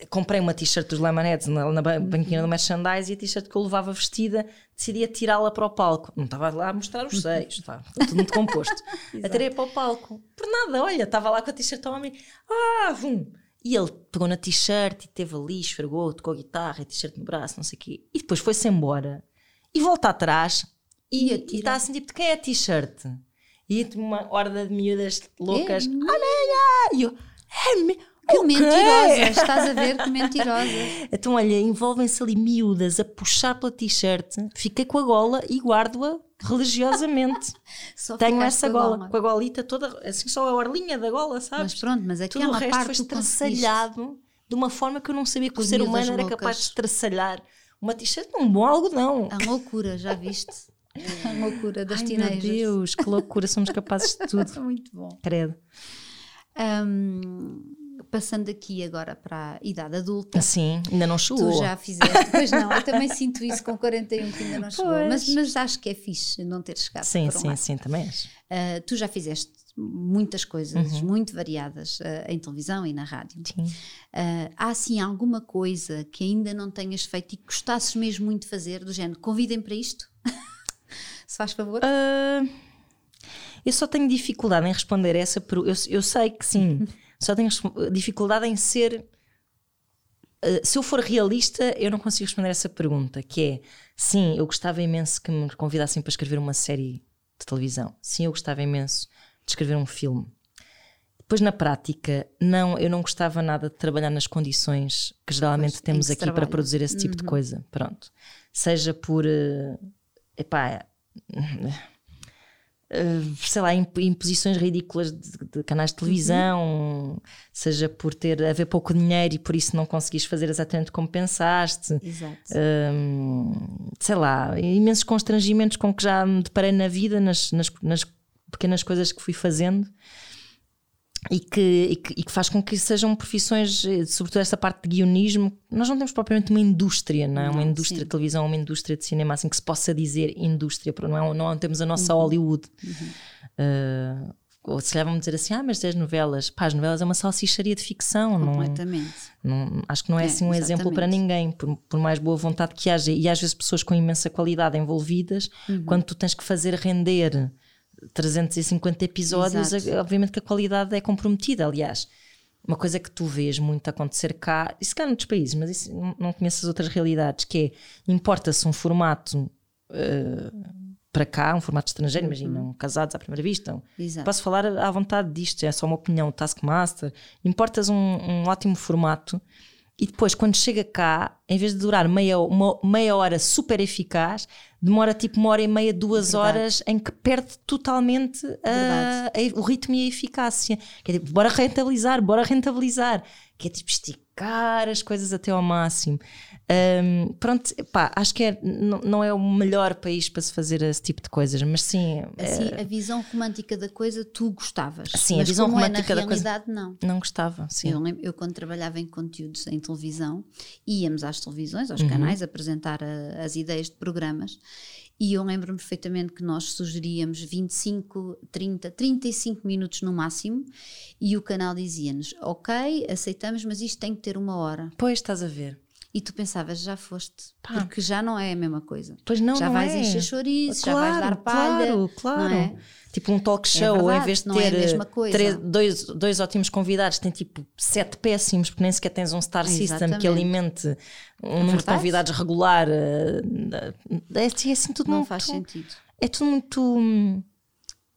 Speaker 2: comprei uma t-shirt dos Lemonheads na, na ba- banquinha do merchandise e a t-shirt que eu levava vestida decidi tirá-la para o palco. Não estava lá a mostrar os seios, estava tudo muito composto. Atirei para o palco. Por nada, olha, estava lá com a t-shirt ao homem. Ah, vum. E ele pegou na t-shirt e teve ali, esfregou, tocou a guitarra, a t-shirt no braço, não sei o quê. E depois foi-se embora. E volta atrás
Speaker 1: E
Speaker 2: está assim, tipo, de quem é a t-shirt? E uma horda de miúdas loucas.
Speaker 1: É,
Speaker 2: Olha aí! E eu, é.
Speaker 1: Que
Speaker 2: o quê?"
Speaker 1: mentirosa, estás a ver que mentirosa.
Speaker 2: Então, olha, envolvem-se ali miúdas a puxar pela t-shirt, fiquei com a gola e guardo-a religiosamente. Tenho essa
Speaker 1: com
Speaker 2: gola, com a golita toda, assim só a orlinha da gola, sabes?
Speaker 1: Mas pronto, mas
Speaker 2: Tudo o resto
Speaker 1: parte
Speaker 2: foi estraçalhado de uma forma que eu não sabia que o ser humano era
Speaker 1: loucas.
Speaker 2: capaz de estraçalhar uma t-shirt num bom algodão.
Speaker 1: A loucura, já viste? A loucura das
Speaker 2: Ai, meu. Deus, que loucura, somos capazes de tudo.
Speaker 1: Muito bom.
Speaker 2: Credo.
Speaker 1: Hum, passando aqui agora para a idade adulta.
Speaker 2: Assim, ainda não chegou.
Speaker 1: Tu já fizeste, pois não, eu também sinto isso com 41 que ainda não chegou,
Speaker 2: Pois.
Speaker 1: mas, mas acho que é fixe não ter chegado
Speaker 2: Sim,
Speaker 1: um
Speaker 2: sim,
Speaker 1: lado.
Speaker 2: sim, também és.
Speaker 1: Ah, tu já fizeste muitas coisas
Speaker 2: Uhum.
Speaker 1: muito variadas ah, em televisão e na rádio.
Speaker 2: Sim.
Speaker 1: Ah, há assim alguma coisa que ainda não tenhas feito e que gostasses mesmo muito de fazer, do género, convidem para isto? Se faz favor.
Speaker 2: Eu só tenho dificuldade em responder essa pergunta. Eu, eu sei que sim, só tenho dificuldade em ser. ah, se eu for realista, eu não consigo responder essa pergunta, que é sim, eu gostava imenso que me convidassem para escrever uma série de televisão. Sim, eu gostava imenso de escrever um filme. Depois, na prática, não, eu não gostava nada de trabalhar nas condições que geralmente
Speaker 1: Pois, em
Speaker 2: temos
Speaker 1: que
Speaker 2: aqui para produzir esse tipo de coisa. Pronto. Seja por. eh, epá, eh, sei lá, imp- imposições ridículas de, de canais de televisão, seja por ter haver pouco dinheiro e por isso não conseguires fazer exatamente como pensaste.
Speaker 1: Exato.
Speaker 2: Hum, sei lá, imensos constrangimentos com que já me deparei na vida, nas, nas- nas pequenas coisas que fui fazendo. E que, e, que, e que faz com que sejam profissões, eh, sobretudo esta parte de guionismo. Nós não temos propriamente uma indústria, não é? Uma
Speaker 1: Não,
Speaker 2: indústria
Speaker 1: sim.
Speaker 2: de televisão, uma indústria de cinema, assim que se possa dizer indústria, não, é, não temos a nossa
Speaker 1: Uhum.
Speaker 2: Hollywood. Uh, ou se calhar vão dizer assim: ah, mas as novelas, pá, as novelas é uma salsicharia de ficção, não,
Speaker 1: Completamente.
Speaker 2: não- acho que não é,
Speaker 1: É,
Speaker 2: assim um exemplo para
Speaker 1: exatamente.
Speaker 2: ninguém, por, por mais boa vontade que haja, e às vezes pessoas com imensa qualidade envolvidas,
Speaker 1: Uhum.
Speaker 2: quando tu tens que fazer render 350 episódios,
Speaker 1: Exato.
Speaker 2: obviamente que a qualidade é comprometida. Aliás, uma coisa que tu vês muito acontecer cá, isso cá noutros países, mas isso não, as outras realidades, que é importa-se um formato. eh, para cá, um formato estrangeiro, imaginam, casados à primeira vista, um-. Posso falar à vontade disto, é só uma opinião. Taskmaster, importas um, um ótimo formato e depois, quando chega cá, em vez de durar meia, uma, meia hora super eficaz, demora tipo uma hora e meia, duas
Speaker 1: Verdade.
Speaker 2: horas em que perde totalmente a- a- o ritmo e a eficácia. Que é tipo, bora rentabilizar, bora rentabilizar. Que é tipo, esticar as coisas até ao máximo. Um, pronto, pá, acho que é, não, não, é o melhor país para se fazer esse tipo de coisas, mas sim.
Speaker 1: Assim, é... a visão romântica da coisa tu gostavas.
Speaker 2: Sim,
Speaker 1: mas
Speaker 2: a visão
Speaker 1: romântica
Speaker 2: é na
Speaker 1: da realidade,
Speaker 2: coisa.
Speaker 1: não.
Speaker 2: Não gostava, sim.
Speaker 1: Eu, eu, quando trabalhava em conteúdos em televisão, íamos às televisões, aos uhum. canais, apresentar a, as ideias de programas. E eu lembro-me perfeitamente que nós sugeríamos 25, 30, 35 minutos no máximo, e o canal dizia-nos: Ok, aceitamos, mas isto tem que ter uma hora.
Speaker 2: Pois estás a ver.
Speaker 1: E tu pensavas, já foste, Pá. porque já não é a mesma coisa.
Speaker 2: Pois não,
Speaker 1: já
Speaker 2: não
Speaker 1: vais
Speaker 2: é.
Speaker 1: encher chouriços, claro, já vais dar palha.
Speaker 2: Claro, claro.
Speaker 1: É?
Speaker 2: Tipo um talk é show,
Speaker 1: é verdade,
Speaker 2: em vez de
Speaker 1: ter
Speaker 2: é três, dois, dois ótimos convidados, tem tipo sete péssimos, porque nem sequer tens um star
Speaker 1: Exatamente.
Speaker 2: system que alimente um número de convidados regular. Eh, é, é assim tudo
Speaker 1: não
Speaker 2: muito,
Speaker 1: faz sentido.
Speaker 2: É tudo muito hum,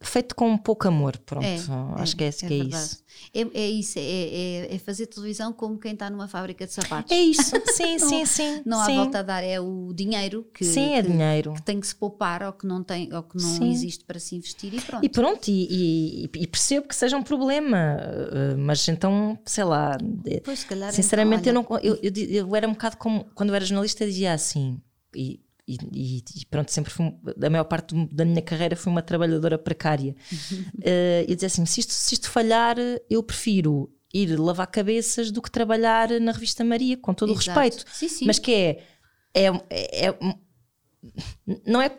Speaker 2: feito com pouco amor, pronto.
Speaker 1: É,
Speaker 2: Acho
Speaker 1: é,
Speaker 2: que é, é,
Speaker 1: é
Speaker 2: isso.
Speaker 1: É, é isso, é, é, fazer televisão como quem está numa fábrica de sapatos.
Speaker 2: É isso, sim,
Speaker 1: não,
Speaker 2: sim, sim.
Speaker 1: Não há
Speaker 2: sim.
Speaker 1: volta a dar, é o dinheiro que,
Speaker 2: sim, é
Speaker 1: que,
Speaker 2: dinheiro.
Speaker 1: que tem que se poupar ou que não, tem, ou que não existe para se investir e pronto.
Speaker 2: E pronto, e, e, e percebo que seja um problema, eh, mas então, sei lá,
Speaker 1: pois, se calhar,
Speaker 2: sinceramente
Speaker 1: então,
Speaker 2: eu, não, eu, eu, eu, era um bocado como quando eu era jornalista, dizia assim, e e, e, e, pronto, sempre fui, a maior parte da minha carreira fui uma trabalhadora precária. uh, e dizia assim: se isto, se isto falhar, eu prefiro ir lavar cabeças do que trabalhar na revista Maria, com todo
Speaker 1: Exato.
Speaker 2: o respeito.
Speaker 1: Sim, sim.
Speaker 2: Mas que é, é, é, é não é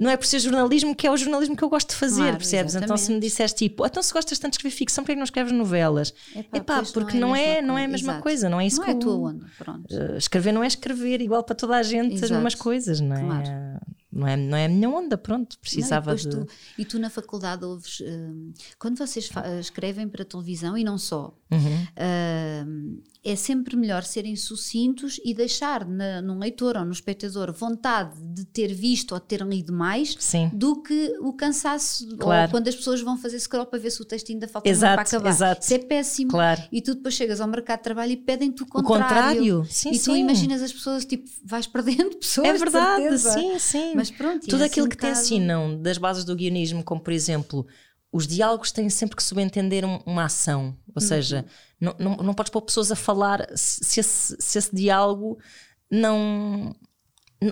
Speaker 2: não é por ser jornalismo que é o jornalismo que eu gosto de fazer,
Speaker 1: claro,
Speaker 2: percebes?
Speaker 1: Exatamente.
Speaker 2: Então se me disseste tipo, então se gostas tanto de escrever ficção, porquê que não escreves novelas?
Speaker 1: Epá,
Speaker 2: Epá porque não é, não é, a mesma
Speaker 1: Exato.
Speaker 2: coisa, não é isso
Speaker 1: não
Speaker 2: que
Speaker 1: é a tua onda, pronto.
Speaker 2: Uh, escrever não é escrever igual para toda a gente
Speaker 1: Exato.
Speaker 2: as mesmas coisas, não é?
Speaker 1: Claro.
Speaker 2: Não é, não é a minha onda, pronto, precisava
Speaker 1: não, e
Speaker 2: de.
Speaker 1: Tu, e tu na faculdade ouves. Uh, quando vocês escrevem para televisão e não só,
Speaker 2: uhum.
Speaker 1: Uh, é sempre melhor serem sucintos e deixar na, no leitor ou no espectador vontade de ter visto ou ter lido mais
Speaker 2: Sim.
Speaker 1: do que o cansaço
Speaker 2: Claro.
Speaker 1: ou quando as pessoas vão fazer scroll para ver se o texto ainda falta
Speaker 2: Exato,
Speaker 1: para acabar.
Speaker 2: exato.
Speaker 1: Isso é péssimo.
Speaker 2: Claro.
Speaker 1: E tu depois chegas ao mercado de trabalho e pedem-te o
Speaker 2: O
Speaker 1: contrário.
Speaker 2: contrário, sim,
Speaker 1: e tu
Speaker 2: sim.
Speaker 1: imaginas as pessoas, tipo, vais perdendo pessoas.
Speaker 2: É
Speaker 1: de
Speaker 2: verdade, sim, sim.
Speaker 1: Mas pronto,
Speaker 2: Tudo
Speaker 1: é
Speaker 2: aquilo
Speaker 1: assim
Speaker 2: que
Speaker 1: um
Speaker 2: te
Speaker 1: bocado-
Speaker 2: ensinam das bases do guionismo, como por exemplo, os diálogos têm sempre que subentender um- uma ação. Ou seja, não, não, não podes pôr pessoas a falar se se esse, se esse diálogo não,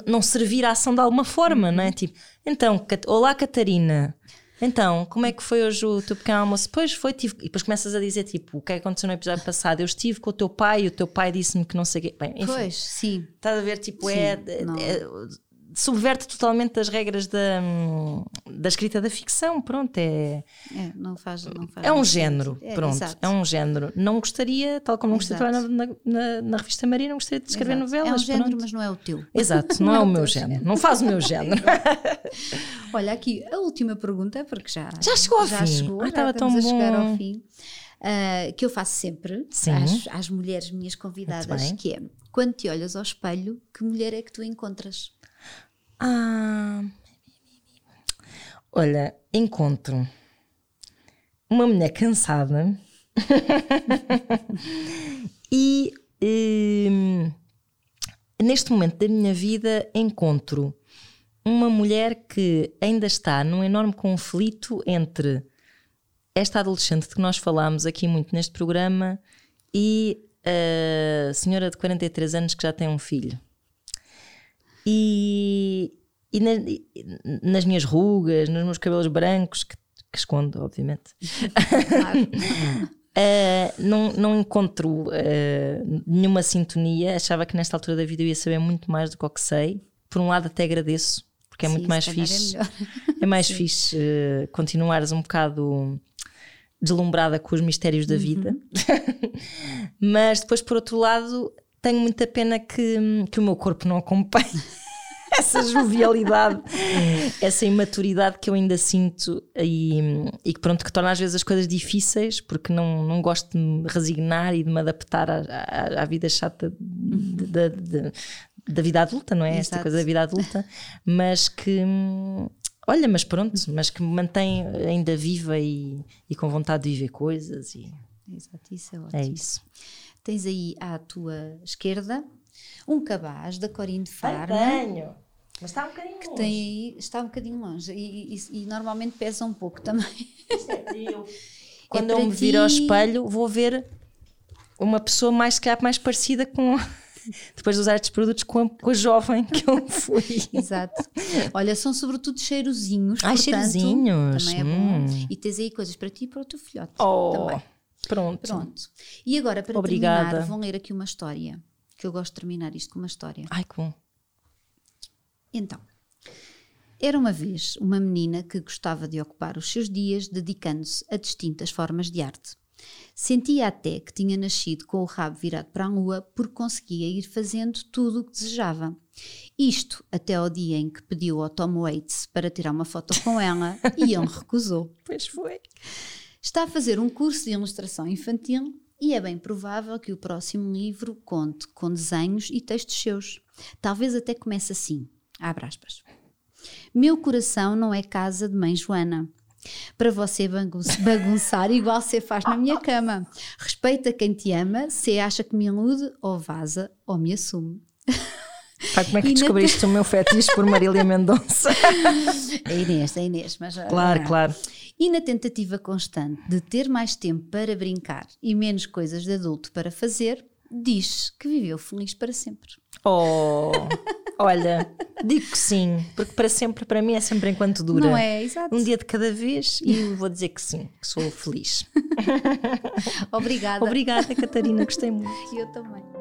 Speaker 2: não servir à ação de alguma forma, não é? Tipo, então, olá Catarina. Então, como é que foi hoje o teu pequeno almoço? Pois foi, tive. E depois começas a dizer, tipo, o que é que aconteceu no episódio passado? Eu estive com o teu pai e o teu pai disse-me que não sei o quê. Bem, enfim,
Speaker 1: Pois, sim.
Speaker 2: Estás a ver? Tipo,
Speaker 1: Sim,
Speaker 2: é, é- Subverte totalmente as regras da, da escrita da ficção. Pronto, é,
Speaker 1: É, não faz, não faz
Speaker 2: é um género.
Speaker 1: É,
Speaker 2: pronto,
Speaker 1: exato.
Speaker 2: é um género. Não gostaria, tal como não gostaria de trabalhar na, na, na revista Maria, não gostaria de escrever
Speaker 1: Exato.
Speaker 2: novelas.
Speaker 1: É um género,
Speaker 2: pronto.
Speaker 1: mas não é o teu.
Speaker 2: Exato, não é o meu género. Não faz o meu género.
Speaker 1: Olha, aqui a última pergunta, porque já,
Speaker 2: Já chegou ao
Speaker 1: já
Speaker 2: fim.
Speaker 1: Chegou,
Speaker 2: Ai,
Speaker 1: já
Speaker 2: estava tão
Speaker 1: a chegar
Speaker 2: bom.
Speaker 1: ao fim. ah, que eu faço sempre às, às mulheres minhas convidadas, que é quando te olhas ao espelho, que mulher é que tu encontras?
Speaker 2: Ah, olha, encontro uma mulher cansada e hum, neste momento da minha vida encontro uma mulher que ainda está num enorme conflito entre esta adolescente de que nós falámos aqui muito neste programa e a senhora de 43 anos que já tem um filho. E, e na- e nas minhas rugas, nos meus cabelos brancos, que, que escondo, obviamente,
Speaker 1: Claro.
Speaker 2: Uh, não, não encontro uh, nenhuma sintonia. Achava que nesta altura da vida eu ia saber muito mais do que o que sei. Por um lado, até agradeço, porque é
Speaker 1: Sim,
Speaker 2: muito mais
Speaker 1: é
Speaker 2: fixe.
Speaker 1: melhor.
Speaker 2: É, mais fixe uh, continuares um bocado deslumbrada com os mistérios da vida. Mas depois, por outro lado, tenho muita pena que, que o meu corpo não acompanhe essa jovialidade, essa imaturidade que eu ainda sinto e, e que pronto, que torna às vezes as coisas difíceis, porque não, não gosto de me resignar e de me adaptar à, à, à vida chata de- de- de- da vida adulta, não é? Esta
Speaker 1: Exato.
Speaker 2: coisa da vida adulta, mas que olha, mas pronto, mas que me mantém ainda viva e, e com vontade de viver coisas e
Speaker 1: Exato, isso é ótimo.
Speaker 2: é isso.
Speaker 1: Tens aí à tua esquerda um cabaz da Corinne de Farma.
Speaker 2: tenho, mas está um bocadinho
Speaker 1: que tem aí, está um bocadinho longe e, e- e normalmente pesa um pouco também.
Speaker 2: Quando
Speaker 1: É
Speaker 2: eu me vir ao espelho, vou ver uma pessoa mais, se calhar, mais parecida com. Depois de usar estes produtos com a, com a jovem que eu fui.
Speaker 1: Exato. Olha, são sobretudo cheirosinhos.
Speaker 2: Ai,
Speaker 1: portanto,
Speaker 2: cheirosinhos.
Speaker 1: Também é bom.
Speaker 2: Hum.
Speaker 1: E tens aí coisas para ti e para o teu filhote.
Speaker 2: Oh,
Speaker 1: Também.
Speaker 2: pronto.
Speaker 1: Pronto. E agora, para
Speaker 2: Obrigada.
Speaker 1: terminar, vão ler aqui uma história. Que eu gosto de terminar isto com uma história.
Speaker 2: Ai, que bom.
Speaker 1: Então, era uma vez uma menina que gostava de ocupar os seus dias dedicando-se a distintas formas de arte. Sentia até que tinha nascido com o rabo virado para a lua porque conseguia ir fazendo tudo o que desejava. Isto até ao dia em que pediu ao Tom Waits para tirar uma foto com ela e ele recusou.
Speaker 2: Pois foi.
Speaker 1: Está a fazer um curso de ilustração infantil e é bem provável que o próximo livro conte com desenhos e textos seus. Talvez até comece assim. Abre aspas. Meu coração não é casa de mãe Joana. Para você bagun- bagunçar igual você faz na minha cama. Respeita quem te ama, se acha que me ilude, ou vaza, ou me assume.
Speaker 2: Pá, como é que
Speaker 1: E na-
Speaker 2: descobriste o meu fetiche por Marília Mendonça?
Speaker 1: É Inês, é Inês, mas.
Speaker 2: claro,
Speaker 1: ah,
Speaker 2: claro.
Speaker 1: E na tentativa constante de ter mais tempo para brincar e menos coisas de adulto para fazer, diz que viveu feliz para sempre.
Speaker 2: Oh, olha, digo que sim, porque para sempre, para mim, é sempre enquanto dura.
Speaker 1: Não é? Exato.
Speaker 2: Um dia de cada vez e vou dizer que sim, que sou feliz.
Speaker 1: Obrigada.
Speaker 2: Obrigada, Catarina, gostei muito.
Speaker 1: Eu também.